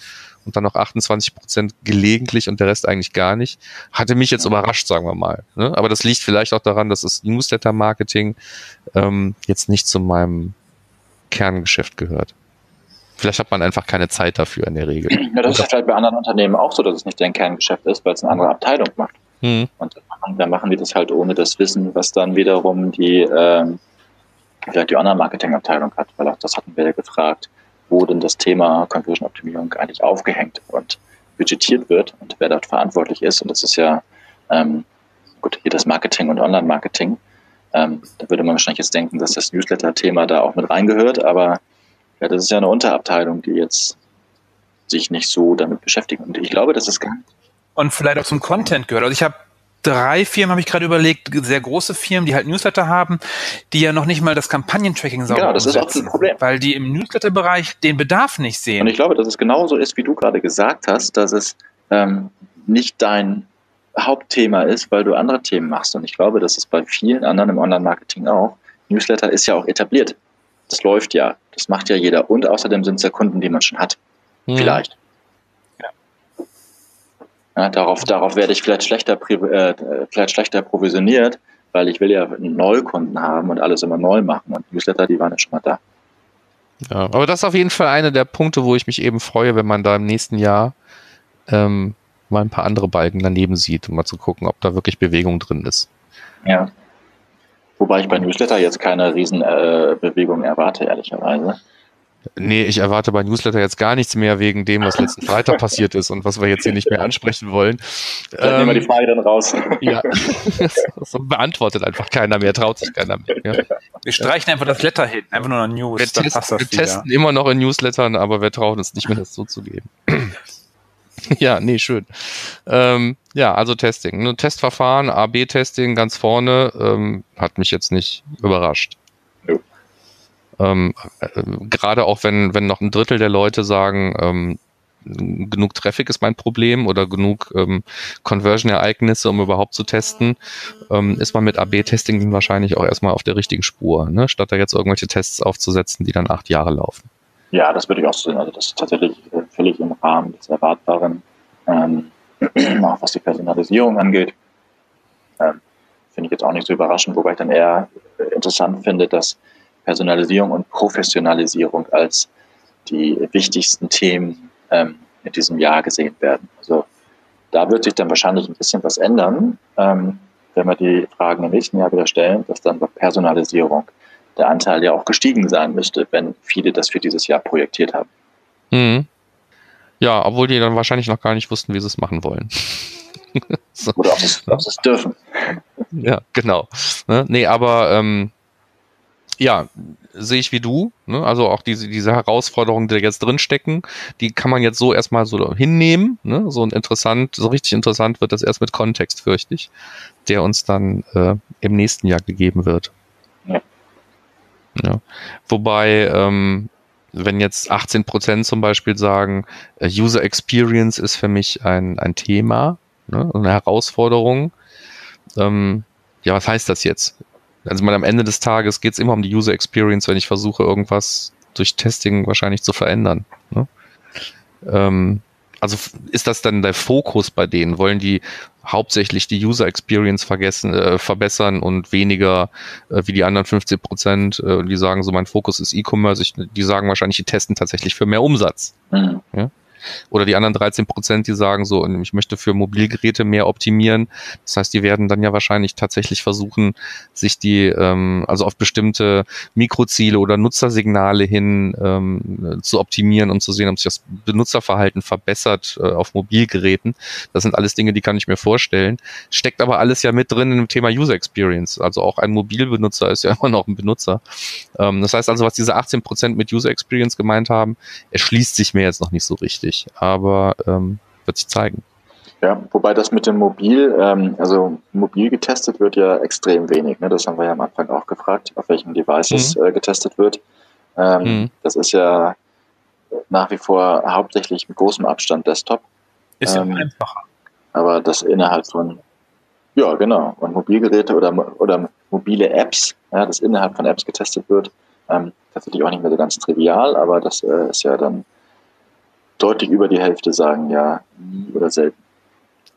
und dann noch 28 Prozent gelegentlich und der Rest eigentlich gar nicht. Hatte mich jetzt überrascht, sagen wir mal. Ne? Aber das liegt vielleicht auch daran, dass das Newsletter-Marketing ähm, jetzt nicht zu meinem Kerngeschäft gehört. Vielleicht hat man einfach keine Zeit dafür in der Regel. Ja, das ist vielleicht bei anderen Unternehmen auch so, dass es nicht deren Kerngeschäft ist, weil es eine andere Abteilung macht. Mhm. Und dann machen die das halt ohne das Wissen, was dann wiederum die, ähm, vielleicht die Online-Marketing-Abteilung hat, weil auch das hatten wir ja gefragt, wo denn das Thema Conversion-Optimierung eigentlich aufgehängt und budgetiert wird und wer dort verantwortlich ist. Und das ist ja, ähm, gut, hier das Marketing und Online-Marketing. Ähm, da würde man wahrscheinlich jetzt denken, dass das Newsletter-Thema da auch mit reingehört, aber ja, das ist ja eine Unterabteilung, die jetzt sich nicht so damit beschäftigt. Und ich glaube, das ist gar Und vielleicht auch zum Content gehört. Also ich habe drei Firmen, habe ich gerade überlegt, sehr große Firmen, die halt Newsletter haben, die ja noch nicht mal das Kampagnentracking sauber Genau, das ist auch ein Problem. Weil die im Newsletter-Bereich den Bedarf nicht sehen. Und ich glaube, dass es genauso ist, wie du gerade gesagt hast, dass es ähm, nicht dein Hauptthema ist, weil du andere Themen machst. Und ich glaube, das ist bei vielen anderen im Online-Marketing auch. Newsletter ist ja auch etabliert. Das läuft ja. Das macht ja jeder. Und außerdem sind es ja Kunden, die man schon hat. Hm. Vielleicht. Ja, darauf, darauf werde ich vielleicht schlechter, äh, vielleicht schlechter provisioniert, weil ich will ja Neukunden haben und alles immer neu machen. Und Newsletter, die waren ja schon mal da. Ja, aber das ist auf jeden Fall einer der Punkte, wo ich mich eben freue, wenn man da im nächsten Jahr ähm, mal ein paar andere Balken daneben sieht, um mal zu gucken, ob da wirklich Bewegung drin ist. Ja. Wobei ich bei Newsletter jetzt keine Riesenbewegung äh, erwarte, ehrlicherweise. Nee, ich erwarte bei Newsletter jetzt gar nichts mehr wegen dem, was letzten Freitag passiert ist und was wir jetzt hier nicht mehr ansprechen wollen. Dann ähm, nehmen wir die Frage dann raus. Ja, das beantwortet einfach keiner mehr, traut sich keiner mehr. Ja. Wir streichen einfach das Letter hin, einfach nur noch News. Wir, test, wir testen immer noch in Newslettern, aber wir trauen uns nicht mehr, das so zu geben. ja, nee, schön. Ähm, ja, also Testing. Nur Testverfahren, AB-Testing ganz vorne, ähm, hat mich jetzt nicht überrascht. Ähm, äh, Gerade auch wenn, wenn noch ein Drittel der Leute sagen, ähm, genug Traffic ist mein Problem oder genug ähm, Conversion-Ereignisse, um überhaupt zu testen, ähm, ist man mit AB-Testing wahrscheinlich auch erstmal auf der richtigen Spur, ne? statt da jetzt irgendwelche Tests aufzusetzen, die dann acht Jahre laufen. Ja, das würde ich auch so sehen. Also das ist tatsächlich äh, völlig im Rahmen des Erwartbaren, ähm, auch was die Personalisierung angeht. Ähm, finde ich jetzt auch nicht so überraschend, wobei ich dann eher interessant finde, dass Personalisierung und Professionalisierung als die wichtigsten Themen ähm, in diesem Jahr gesehen werden. Also da wird sich dann wahrscheinlich ein bisschen was ändern, ähm, wenn wir die Fragen im nächsten Jahr wieder stellen, dass dann bei Personalisierung der Anteil ja auch gestiegen sein müsste, wenn viele das für dieses Jahr projektiert haben. Mhm. Ja, obwohl die dann wahrscheinlich noch gar nicht wussten, wie sie es machen wollen. so. Oder ob sie es dürfen. Ja, genau. Ne? Nee, aber ähm, ja, sehe ich wie du. Ne? Also auch diese, diese Herausforderungen, die da jetzt drinstecken, die kann man jetzt so erstmal so hinnehmen. Ne? So interessant, so richtig interessant wird das erst mit Kontext, fürchte ich, der uns dann äh, im nächsten Jahr gegeben wird. Ja. ja. Wobei, ähm, wenn jetzt 18 Prozent zum Beispiel sagen, äh, User Experience ist für mich ein, ein Thema, ne? eine Herausforderung, ähm, ja, was heißt das jetzt? Also mal am Ende des Tages geht es immer um die User Experience, wenn ich versuche, irgendwas durch Testing wahrscheinlich zu verändern. Ne? Ähm, also ist das dann der Fokus bei denen? Wollen die hauptsächlich die User Experience vergessen, äh, verbessern und weniger äh, wie die anderen 50 Prozent, äh, die sagen so, mein Fokus ist E-Commerce, die sagen wahrscheinlich, die testen tatsächlich für mehr Umsatz. Mhm. Ja? Oder die anderen 13 Prozent, die sagen so, ich möchte für Mobilgeräte mehr optimieren. Das heißt, die werden dann ja wahrscheinlich tatsächlich versuchen, sich die, ähm, also auf bestimmte Mikroziele oder Nutzersignale hin ähm, zu optimieren und zu sehen, ob sich das Benutzerverhalten verbessert äh, auf Mobilgeräten. Das sind alles Dinge, die kann ich mir vorstellen. Steckt aber alles ja mit drin im Thema User Experience. Also auch ein Mobilbenutzer ist ja immer noch ein Benutzer. Ähm, das heißt also, was diese 18 Prozent mit User Experience gemeint haben, erschließt sich mir jetzt noch nicht so richtig richtig, aber ähm, wird sich zeigen. Ja, wobei das mit dem Mobil, ähm, also mobil getestet wird ja extrem wenig. Ne? Das haben wir ja am Anfang auch gefragt, auf welchen Devices mhm. äh, getestet wird. Ähm, mhm. Das ist ja nach wie vor hauptsächlich mit großem Abstand Desktop. Ist ähm, ja einfacher. Aber das innerhalb von, ja genau, und Mobilgeräte oder, oder mobile Apps, ja, das innerhalb von Apps getestet wird, ähm, tatsächlich auch nicht mehr so ganz trivial, aber das äh, ist ja dann deutlich über die Hälfte sagen ja nie oder selten.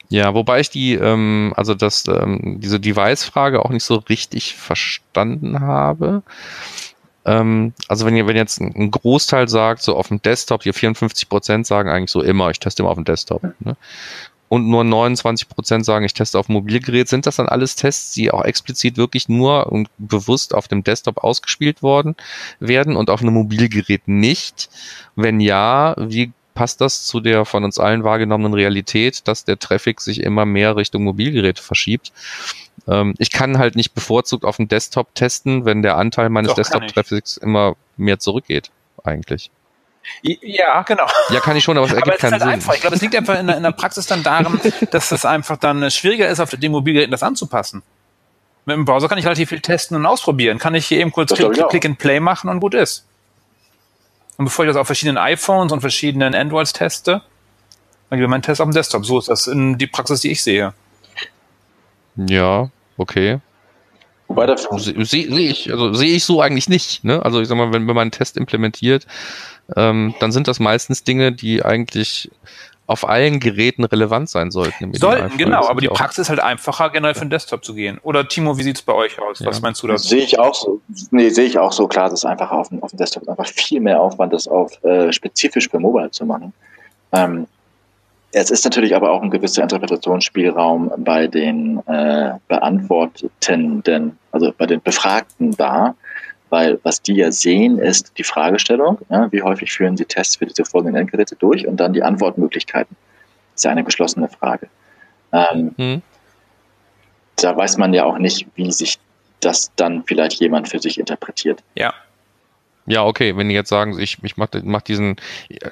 Ja, wobei ich die, ähm, also das, ähm, diese Device-Frage auch nicht so richtig verstanden habe. Ähm, also wenn ihr, wenn jetzt ein Großteil sagt, so auf dem Desktop, hier 54 Prozent sagen eigentlich so immer, ich teste immer auf dem Desktop. Ne? Und nur 29 Prozent sagen, ich teste auf dem Mobilgerät. Sind das dann alles Tests, die auch explizit wirklich nur und bewusst auf dem Desktop ausgespielt worden werden und auf einem Mobilgerät nicht? Wenn ja, wie passt das zu der von uns allen wahrgenommenen Realität, dass der Traffic sich immer mehr Richtung Mobilgeräte verschiebt. Ähm, ich kann halt nicht bevorzugt auf dem Desktop testen, wenn der Anteil meines Desktop-Traffics immer mehr zurückgeht. eigentlich. Ja, genau. Ja, kann ich schon, aber es ergibt aber keinen halt Sinn. Einfach. Ich glaube, es liegt einfach in der, in der Praxis dann daran, dass es einfach dann schwieriger ist, auf den Mobilgeräten das anzupassen. Mit dem Browser kann ich relativ viel testen und ausprobieren. Kann ich hier eben kurz Click, Click and Play machen und gut ist. Und bevor ich das auf verschiedenen iPhones und verschiedenen Androids teste, dann gebe ich meinen Test auf dem Desktop. So ist das in die Praxis, die ich sehe. Ja, okay. Wobei das sehe seh ich, also sehe ich so eigentlich nicht. Ne? Also ich sag mal, wenn, wenn man einen Test implementiert, ähm, dann sind das meistens Dinge, die eigentlich auf allen Geräten relevant sein sollten. Sollten, genau, aber die Praxis ist halt einfacher, generell für den Desktop zu gehen. Oder Timo, wie sieht's bei euch aus? Ja. Was meinst du dazu? Sehe ich auch so. Nee, sehe ich auch so. Klar, das ist einfach auf, auf dem Desktop einfach viel mehr Aufwand, das auf äh, spezifisch für Mobile zu machen. Ähm, es ist natürlich aber auch ein gewisser Interpretationsspielraum bei den äh, Beantwortenden, also bei den Befragten da, weil was die ja sehen, ist die Fragestellung, ja, wie häufig führen sie Tests für diese folgenden Endgeräte durch und dann die Antwortmöglichkeiten. Das ist ja eine geschlossene Frage. Ähm, hm. Da weiß man ja auch nicht, wie sich das dann vielleicht jemand für sich interpretiert. Ja. Ja, okay, wenn die jetzt sagen, ich, ich mache mach diesen,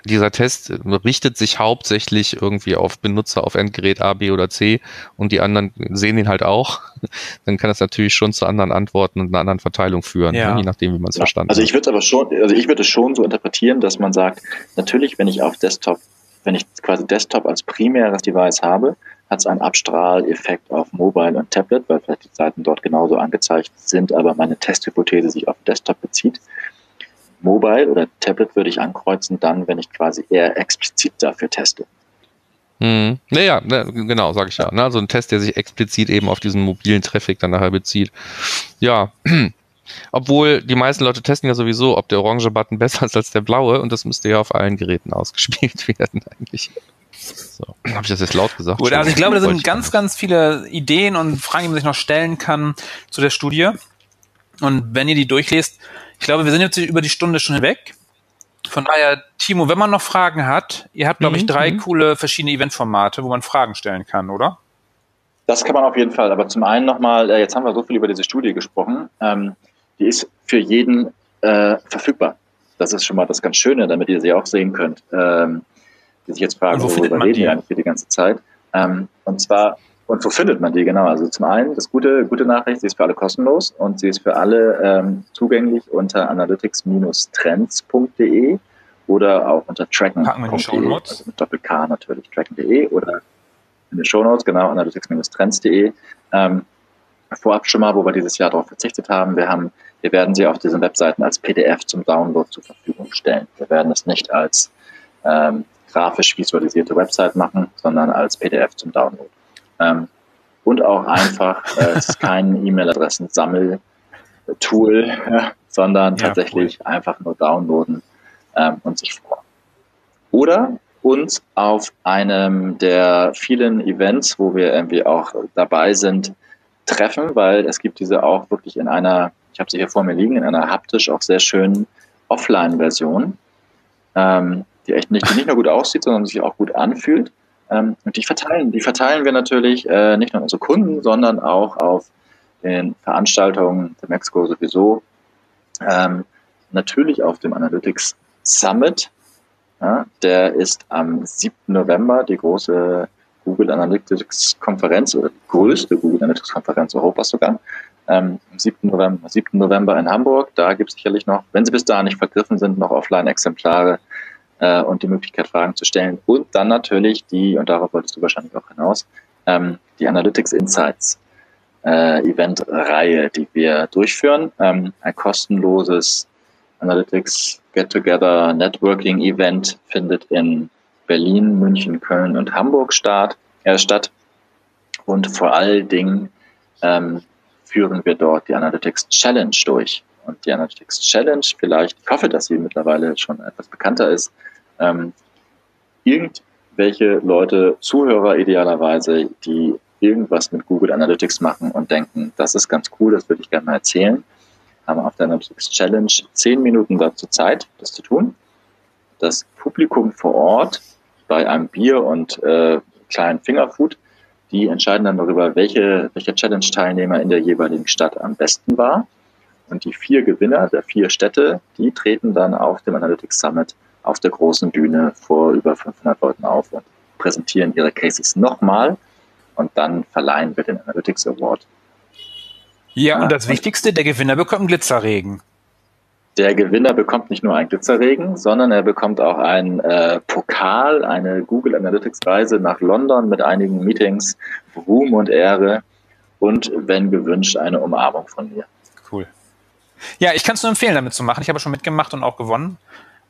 dieser Test richtet sich hauptsächlich irgendwie auf Benutzer auf Endgerät A, B oder C und die anderen sehen ihn halt auch, dann kann das natürlich schon zu anderen Antworten und einer anderen Verteilung führen, ja. ne, je nachdem, wie man es ja. verstanden also hat. Also ich würde aber schon, also ich würde es schon so interpretieren, dass man sagt, natürlich, wenn ich auf Desktop, wenn ich quasi Desktop als primäres Device habe, hat es einen Abstrahleffekt auf Mobile und Tablet, weil vielleicht die Seiten dort genauso angezeigt sind, aber meine Testhypothese sich auf Desktop bezieht. Mobile oder Tablet würde ich ankreuzen dann, wenn ich quasi eher explizit dafür teste. Hm. Naja, ne, genau, sage ich ja. Ne? Also ein Test, der sich explizit eben auf diesen mobilen Traffic dann nachher bezieht. Ja, obwohl die meisten Leute testen ja sowieso, ob der orange Button besser ist als der blaue und das müsste ja auf allen Geräten ausgespielt werden eigentlich. So, habe ich das jetzt laut gesagt? Gut, also ich glaube, da sind ganz, ganz viele Ideen und Fragen, die man sich noch stellen kann zu der Studie. Und wenn ihr die durchlest, ich glaube, wir sind jetzt über die Stunde schon hinweg. Von daher, Timo, wenn man noch Fragen hat, ihr habt, glaube ich, mhm, drei mhm. coole verschiedene Eventformate, wo man Fragen stellen kann, oder? Das kann man auf jeden Fall. Aber zum einen nochmal, äh, jetzt haben wir so viel über diese Studie gesprochen. Ähm, die ist für jeden äh, verfügbar. Das ist schon mal das ganz Schöne, damit ihr sie auch sehen könnt. Ähm, die sich jetzt fragen, worüber reden wir eigentlich für die ganze Zeit. Ähm, und zwar und wo findet man die genau? Also zum einen, das gute, gute Nachricht, sie ist für alle kostenlos und sie ist für alle ähm, zugänglich unter analytics-trends.de oder auch unter tracken.de, also mit Doppel-K natürlich, tracken.de oder in den Shownotes, genau, analytics-trends.de. Ähm, vorab schon mal, wo wir dieses Jahr darauf verzichtet haben, wir haben, wir werden sie auf diesen Webseiten als PDF zum Download zur Verfügung stellen. Wir werden es nicht als ähm, grafisch visualisierte Website machen, sondern als PDF zum Download. Ähm, und auch einfach, äh, es ist kein E-Mail-Adressen-Sammel-Tool, ja, sondern ja, tatsächlich cool. einfach nur downloaden ähm, und sich freuen. Oder uns auf einem der vielen Events, wo wir irgendwie auch dabei sind, treffen, weil es gibt diese auch wirklich in einer, ich habe sie hier vor mir liegen, in einer haptisch auch sehr schönen Offline-Version, ähm, die echt nicht, die nicht nur gut aussieht, sondern sich auch gut anfühlt. Ähm, und die verteilen, die verteilen wir natürlich äh, nicht nur an unsere Kunden, sondern auch auf den Veranstaltungen der Mexico sowieso. Ähm, natürlich auf dem Analytics Summit. Ja, der ist am 7. November die große Google Analytics Konferenz oder die größte Google Analytics Konferenz Europas sogar. Ähm, am 7. November, 7. November in Hamburg. Da gibt es sicherlich noch, wenn sie bis dahin nicht vergriffen sind, noch Offline-Exemplare äh, und die Möglichkeit, Fragen zu stellen. Und dann natürlich die, und darauf wolltest du wahrscheinlich auch hinaus, ähm, die Analytics Insights äh, Event-Reihe, die wir durchführen. Ähm, ein kostenloses Analytics Get-Together Networking Event findet in Berlin, München, Köln und Hamburg statt. Äh, statt. Und vor allen Dingen ähm, führen wir dort die Analytics Challenge durch. Und die Analytics Challenge, vielleicht, ich hoffe, dass sie mittlerweile schon etwas bekannter ist, ähm, irgendwelche Leute, Zuhörer idealerweise, die irgendwas mit Google Analytics machen und denken, das ist ganz cool, das würde ich gerne mal erzählen, haben auf der Analytics Challenge zehn Minuten dazu Zeit, das zu tun. Das Publikum vor Ort bei einem Bier und äh, kleinen Fingerfood, die entscheiden dann darüber, welche, welcher Challenge-Teilnehmer in der jeweiligen Stadt am besten war. Und die vier Gewinner der vier Städte, die treten dann auf dem Analytics Summit auf der großen Bühne vor über 500 Leuten auf und präsentieren ihre Cases nochmal und dann verleihen wir den Analytics Award. Ja, und das Wichtigste, der Gewinner bekommt einen Glitzerregen. Der Gewinner bekommt nicht nur einen Glitzerregen, sondern er bekommt auch einen äh, Pokal, eine Google Analytics Reise nach London mit einigen Meetings, Ruhm und Ehre und, wenn gewünscht, eine Umarmung von mir. Cool. Ja, ich kann es nur empfehlen, damit zu machen. Ich habe schon mitgemacht und auch gewonnen.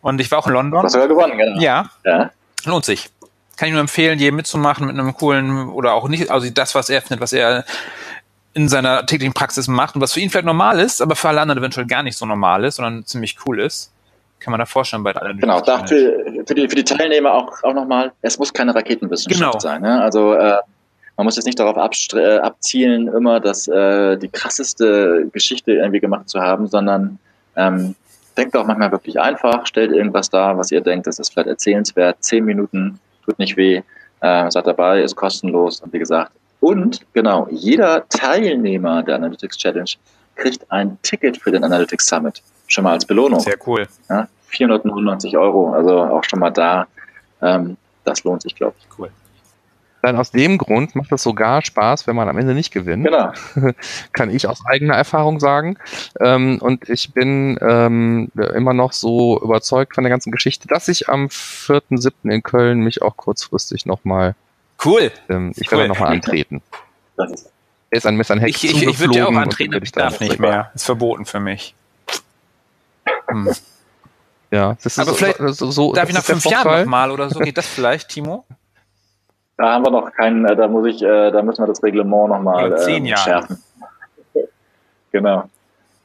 Und ich war auch in London. Du hast sogar gewonnen, genau. Ja. ja. Lohnt sich. Kann ich nur empfehlen, jedem mitzumachen mit einem coolen oder auch nicht, also das, was er findet, was er in seiner täglichen Praxis macht und was für ihn vielleicht normal ist, aber für alle anderen eventuell gar nicht so normal ist, sondern ziemlich cool ist. Kann man da vorstellen bei allen. Genau, dafür, für die, für die Teilnehmer auch, auch nochmal, es muss keine Raketenwissenschaft genau. sein. Ne? Also äh, man muss jetzt nicht darauf äh, abzielen, immer das, äh, die krasseste Geschichte irgendwie gemacht zu haben, sondern ähm, denkt auch manchmal wirklich einfach, stellt irgendwas da, was ihr denkt, das ist vielleicht erzählenswert, zehn Minuten, tut nicht weh, äh, seid dabei, ist kostenlos und wie gesagt. Und genau, jeder Teilnehmer der Analytics Challenge kriegt ein Ticket für den Analytics Summit. Schon mal als Belohnung. Sehr cool. Ja, 499 Euro, also auch schon mal da. Ähm, das lohnt sich, glaube ich. Cool dann aus dem Grund macht es sogar Spaß, wenn man am Ende nicht gewinnt. Genau. Kann ich aus eigener Erfahrung sagen. Ähm, und ich bin ähm, immer noch so überzeugt von der ganzen Geschichte, dass ich am 4.7. in Köln mich auch kurzfristig nochmal. Cool. Ähm, ich cool. werde nochmal antreten. Das ist er ist ein Messer Heck Ich, ich, ich würde ja auch antreten, ich darf nicht mehr. Ist verboten für mich. Hm. Ja, das ist Aber so, vielleicht so, so, darf ich nach fünf Jahren nochmal oder so? Geht das vielleicht, Timo? Da haben wir noch keinen, äh, da muss ich, äh, da müssen wir das Reglement nochmal äh, schärfen. genau.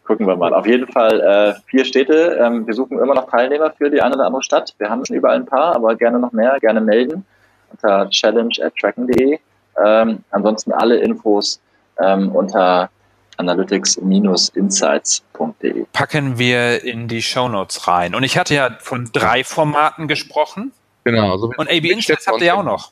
Gucken wir mal. Auf jeden Fall äh, vier Städte. Ähm, wir suchen immer noch Teilnehmer für die eine oder andere Stadt. Wir haben schon überall ein paar, aber gerne noch mehr, gerne melden unter challenge@tracken.de. Ähm, ansonsten alle Infos ähm, unter analytics-insights.de. Packen wir in die Shownotes rein. Und ich hatte ja von drei Formaten gesprochen. Genau. So und AB Insights habt ihr ja auch noch.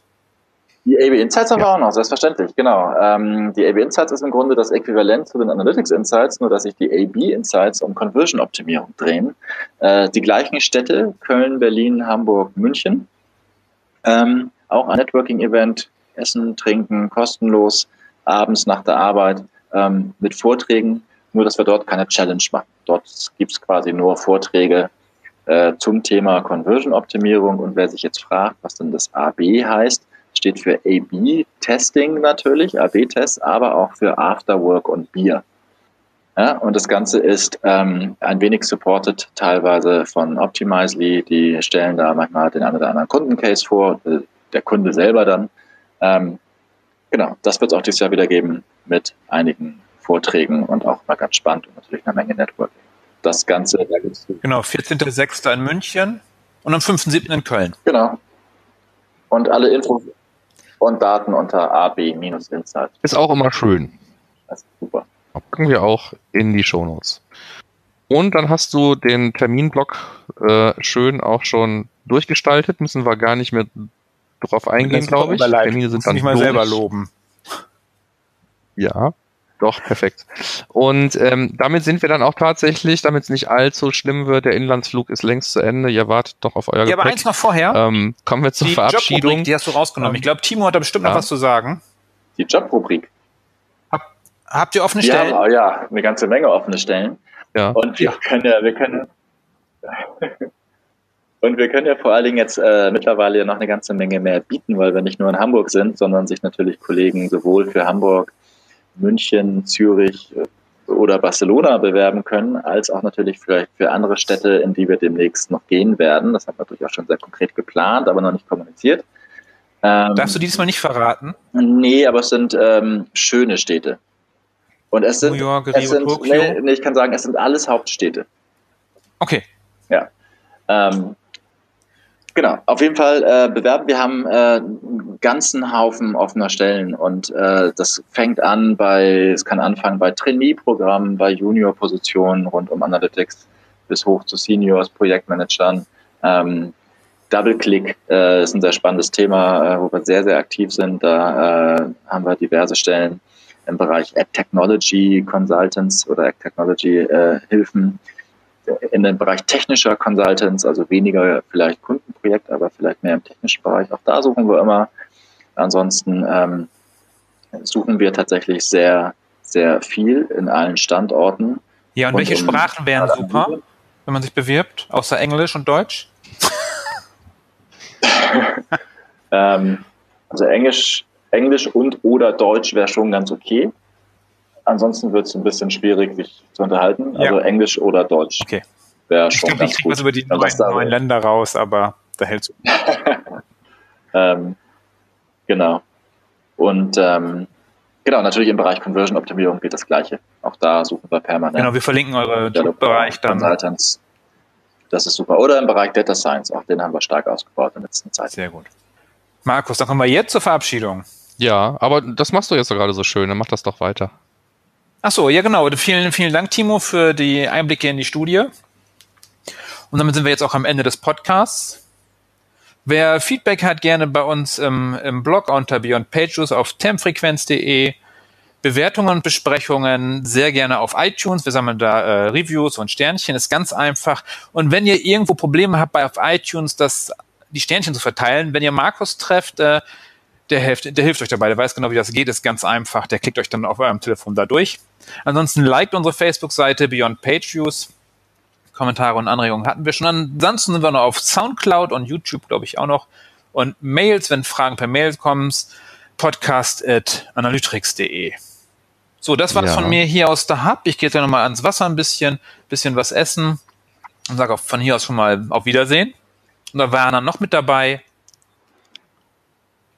Die AB Insights haben ja. wir auch noch, selbstverständlich, genau. Ähm, die AB Insights ist im Grunde das Äquivalent zu den Analytics Insights, nur dass sich die AB Insights um Conversion-Optimierung drehen. Äh, die gleichen Städte, Köln, Berlin, Hamburg, München. Ähm, auch ein Networking-Event, Essen, Trinken, kostenlos, abends nach der Arbeit ähm, mit Vorträgen, nur dass wir dort keine Challenge machen. Dort gibt's quasi nur Vorträge äh, zum Thema Conversion-Optimierung und wer sich jetzt fragt, was denn das AB heißt, steht für AB-Testing natürlich, AB-Test, aber auch für Afterwork und Bier. Ja, und das Ganze ist ähm, ein wenig supported teilweise von Optimizely. Die stellen da manchmal den einen oder anderen Kundencase vor, äh, der Kunde selber dann. Ähm, genau, das wird es auch dieses Jahr wieder geben mit einigen Vorträgen und auch mal ganz spannend und natürlich eine Menge Networking. Das Ganze. Da genau, 14.06. in München und am 5.07. in Köln. Genau. Und alle Infos und Daten unter AB-Insight. Ist auch immer schön. Das ist super. Packen wir auch in die Shownotes. Und dann hast du den Terminblock äh, schön auch schon durchgestaltet. Müssen wir gar nicht mehr drauf eingehen, glaube ich. Termine sind dann nicht mal durch. selber loben. Ja. Doch, perfekt. Und ähm, damit sind wir dann auch tatsächlich, damit es nicht allzu schlimm wird, der Inlandsflug ist längst zu Ende. Ihr wartet doch auf euer Ja, aber eins noch vorher. Ähm, kommen wir zur die Verabschiedung. Die hast du rausgenommen. Ich glaube, Timo hat da bestimmt ja. noch was zu sagen. Die Jobrubrik. Hab, habt ihr offene Stellen? Ja, ja, eine ganze Menge offene Stellen. Ja. Und wir können ja, wir können und wir können ja vor allen Dingen jetzt äh, mittlerweile ja noch eine ganze Menge mehr bieten, weil wir nicht nur in Hamburg sind, sondern sich natürlich Kollegen sowohl für Hamburg München, Zürich äh, oder Barcelona bewerben können, als auch natürlich vielleicht für andere Städte, in die wir demnächst noch gehen werden. Das haben wir natürlich auch schon sehr konkret geplant, aber noch nicht kommuniziert. Ähm, Darfst du diesmal nicht verraten? Nee, aber es sind ähm, schöne Städte. Und es sind, New York, Rio, sind Tokio? Nee, nee, ich kann sagen, es sind alles Hauptstädte. Okay. Ja. Ähm, Genau, auf jeden Fall äh, bewerben. Wir haben äh, einen ganzen Haufen offener Stellen und äh, das fängt an bei, es kann anfangen bei Trainee-Programmen, bei Junior-Positionen rund um Analytics bis hoch zu Seniors, Projektmanagern. Ähm, Double-Click äh, ist ein sehr spannendes Thema, äh, wo wir sehr, sehr aktiv sind. Da äh, haben wir diverse Stellen. im Bereich App Technology Consultants oder App Technology äh, Hilfen. In dem Bereich technischer Consultants, also weniger vielleicht Kundenprojekt, aber vielleicht mehr im technischen Bereich. Auch da suchen wir immer. Ansonsten ähm, suchen wir tatsächlich sehr, sehr viel in allen Standorten. Ja, und, und welche Sprachen wären super, wenn man sich bewirbt, außer Englisch und Deutsch? ähm, also Englisch, Englisch und oder Deutsch wäre schon ganz okay. Ansonsten wird es ein bisschen schwierig, sich zu unterhalten. Ja. Also Englisch oder Deutsch. Okay. Wäre schon ich glaube, ich kriege was über die neuen, neuen Länder raus, aber da hältst du. ähm, genau. Und ähm, genau, natürlich im Bereich Conversion-Optimierung geht das Gleiche. Auch da suchen wir permanent. Genau, wir verlinken eure Bereich dann. Consultants. Das ist super. Oder im Bereich Data Science, auch den haben wir stark ausgebaut in der letzten Zeit. Sehr gut. Markus, dann kommen wir jetzt zur Verabschiedung. Ja, aber das machst du jetzt gerade so schön, dann mach das doch weiter. Ach so, ja genau. Vielen, vielen Dank, Timo, für die Einblicke in die Studie. Und damit sind wir jetzt auch am Ende des Podcasts. Wer Feedback hat, gerne bei uns im, im Blog unter Beyond Pages auf temfrequenz.de. Bewertungen und Besprechungen sehr gerne auf iTunes. Wir sammeln da äh, Reviews und Sternchen. Ist ganz einfach. Und wenn ihr irgendwo Probleme habt bei auf iTunes, das die Sternchen zu verteilen, wenn ihr Markus trefft, äh, der hilft, der hilft euch dabei, der weiß genau, wie das geht, ist ganz einfach. Der klickt euch dann auf eurem Telefon da durch. Ansonsten liked unsere Facebook-Seite Beyond Page Views. Kommentare und Anregungen hatten wir schon. Ansonsten sind wir noch auf Soundcloud und YouTube, glaube ich, auch noch. Und Mails, wenn Fragen per Mail kommen, podcast at analytrix.de. So, das war's ja. von mir hier aus der Hub. Ich gehe jetzt ja nochmal ans Wasser ein bisschen, bisschen was essen und sage von hier aus schon mal auf Wiedersehen. Und da war dann noch mit dabei.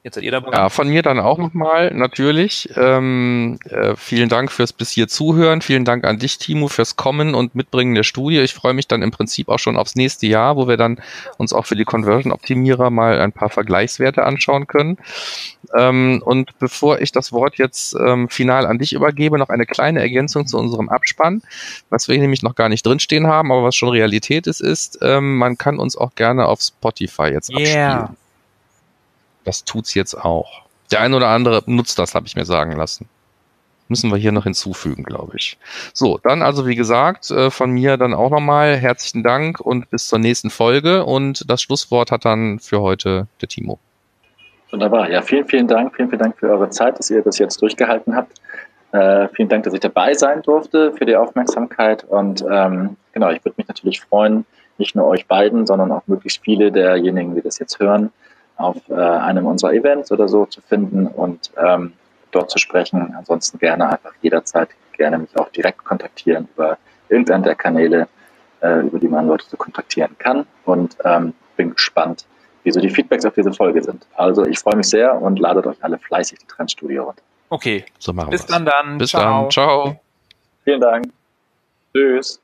Jetzt seid ihr dabei. Ja, von mir dann auch nochmal, natürlich. Ähm, äh, vielen Dank fürs bis hier zuhören. Vielen Dank an dich, Timo, fürs Kommen und Mitbringen der Studie. Ich freue mich dann im Prinzip auch schon aufs nächste Jahr, wo wir dann uns auch für die Conversion-Optimierer mal ein paar Vergleichswerte anschauen können. Ähm, und bevor ich das Wort jetzt ähm, final an dich übergebe, noch eine kleine Ergänzung zu unserem Abspann, was wir nämlich noch gar nicht drinstehen haben, aber was schon Realität ist, ist, ähm, man kann uns auch gerne auf Spotify jetzt yeah. Das tut's jetzt auch. Der eine oder andere nutzt das, habe ich mir sagen lassen. Müssen wir hier noch hinzufügen, glaube ich. So, dann also wie gesagt, äh, von mir dann auch nochmal herzlichen Dank und bis zur nächsten Folge. Und das Schlusswort hat dann für heute der Timo. Wunderbar. Ja, vielen, vielen Dank. Vielen, vielen Dank für eure Zeit, dass ihr das jetzt durchgehalten habt. Äh, vielen Dank, dass ich dabei sein durfte, für die Aufmerksamkeit. Und ähm, genau, ich würde mich natürlich freuen, nicht nur euch beiden, sondern auch möglichst viele derjenigen, die das jetzt hören, auf äh, einem unserer Events oder so zu finden und ähm, dort zu sprechen. Ansonsten gerne einfach jederzeit gerne mich auch direkt kontaktieren über irgendeinen der Kanäle, äh, über die man Leute so kontaktieren kann. Und ähm, bin gespannt, wie so die Feedbacks auf diese Folge sind. Also ich freue mich sehr und ladet euch alle fleißig die Trendstudio runter. Okay. So machen Bis wir's. dann dann. Bis Ciao. dann. Ciao. Vielen Dank. Tschüss.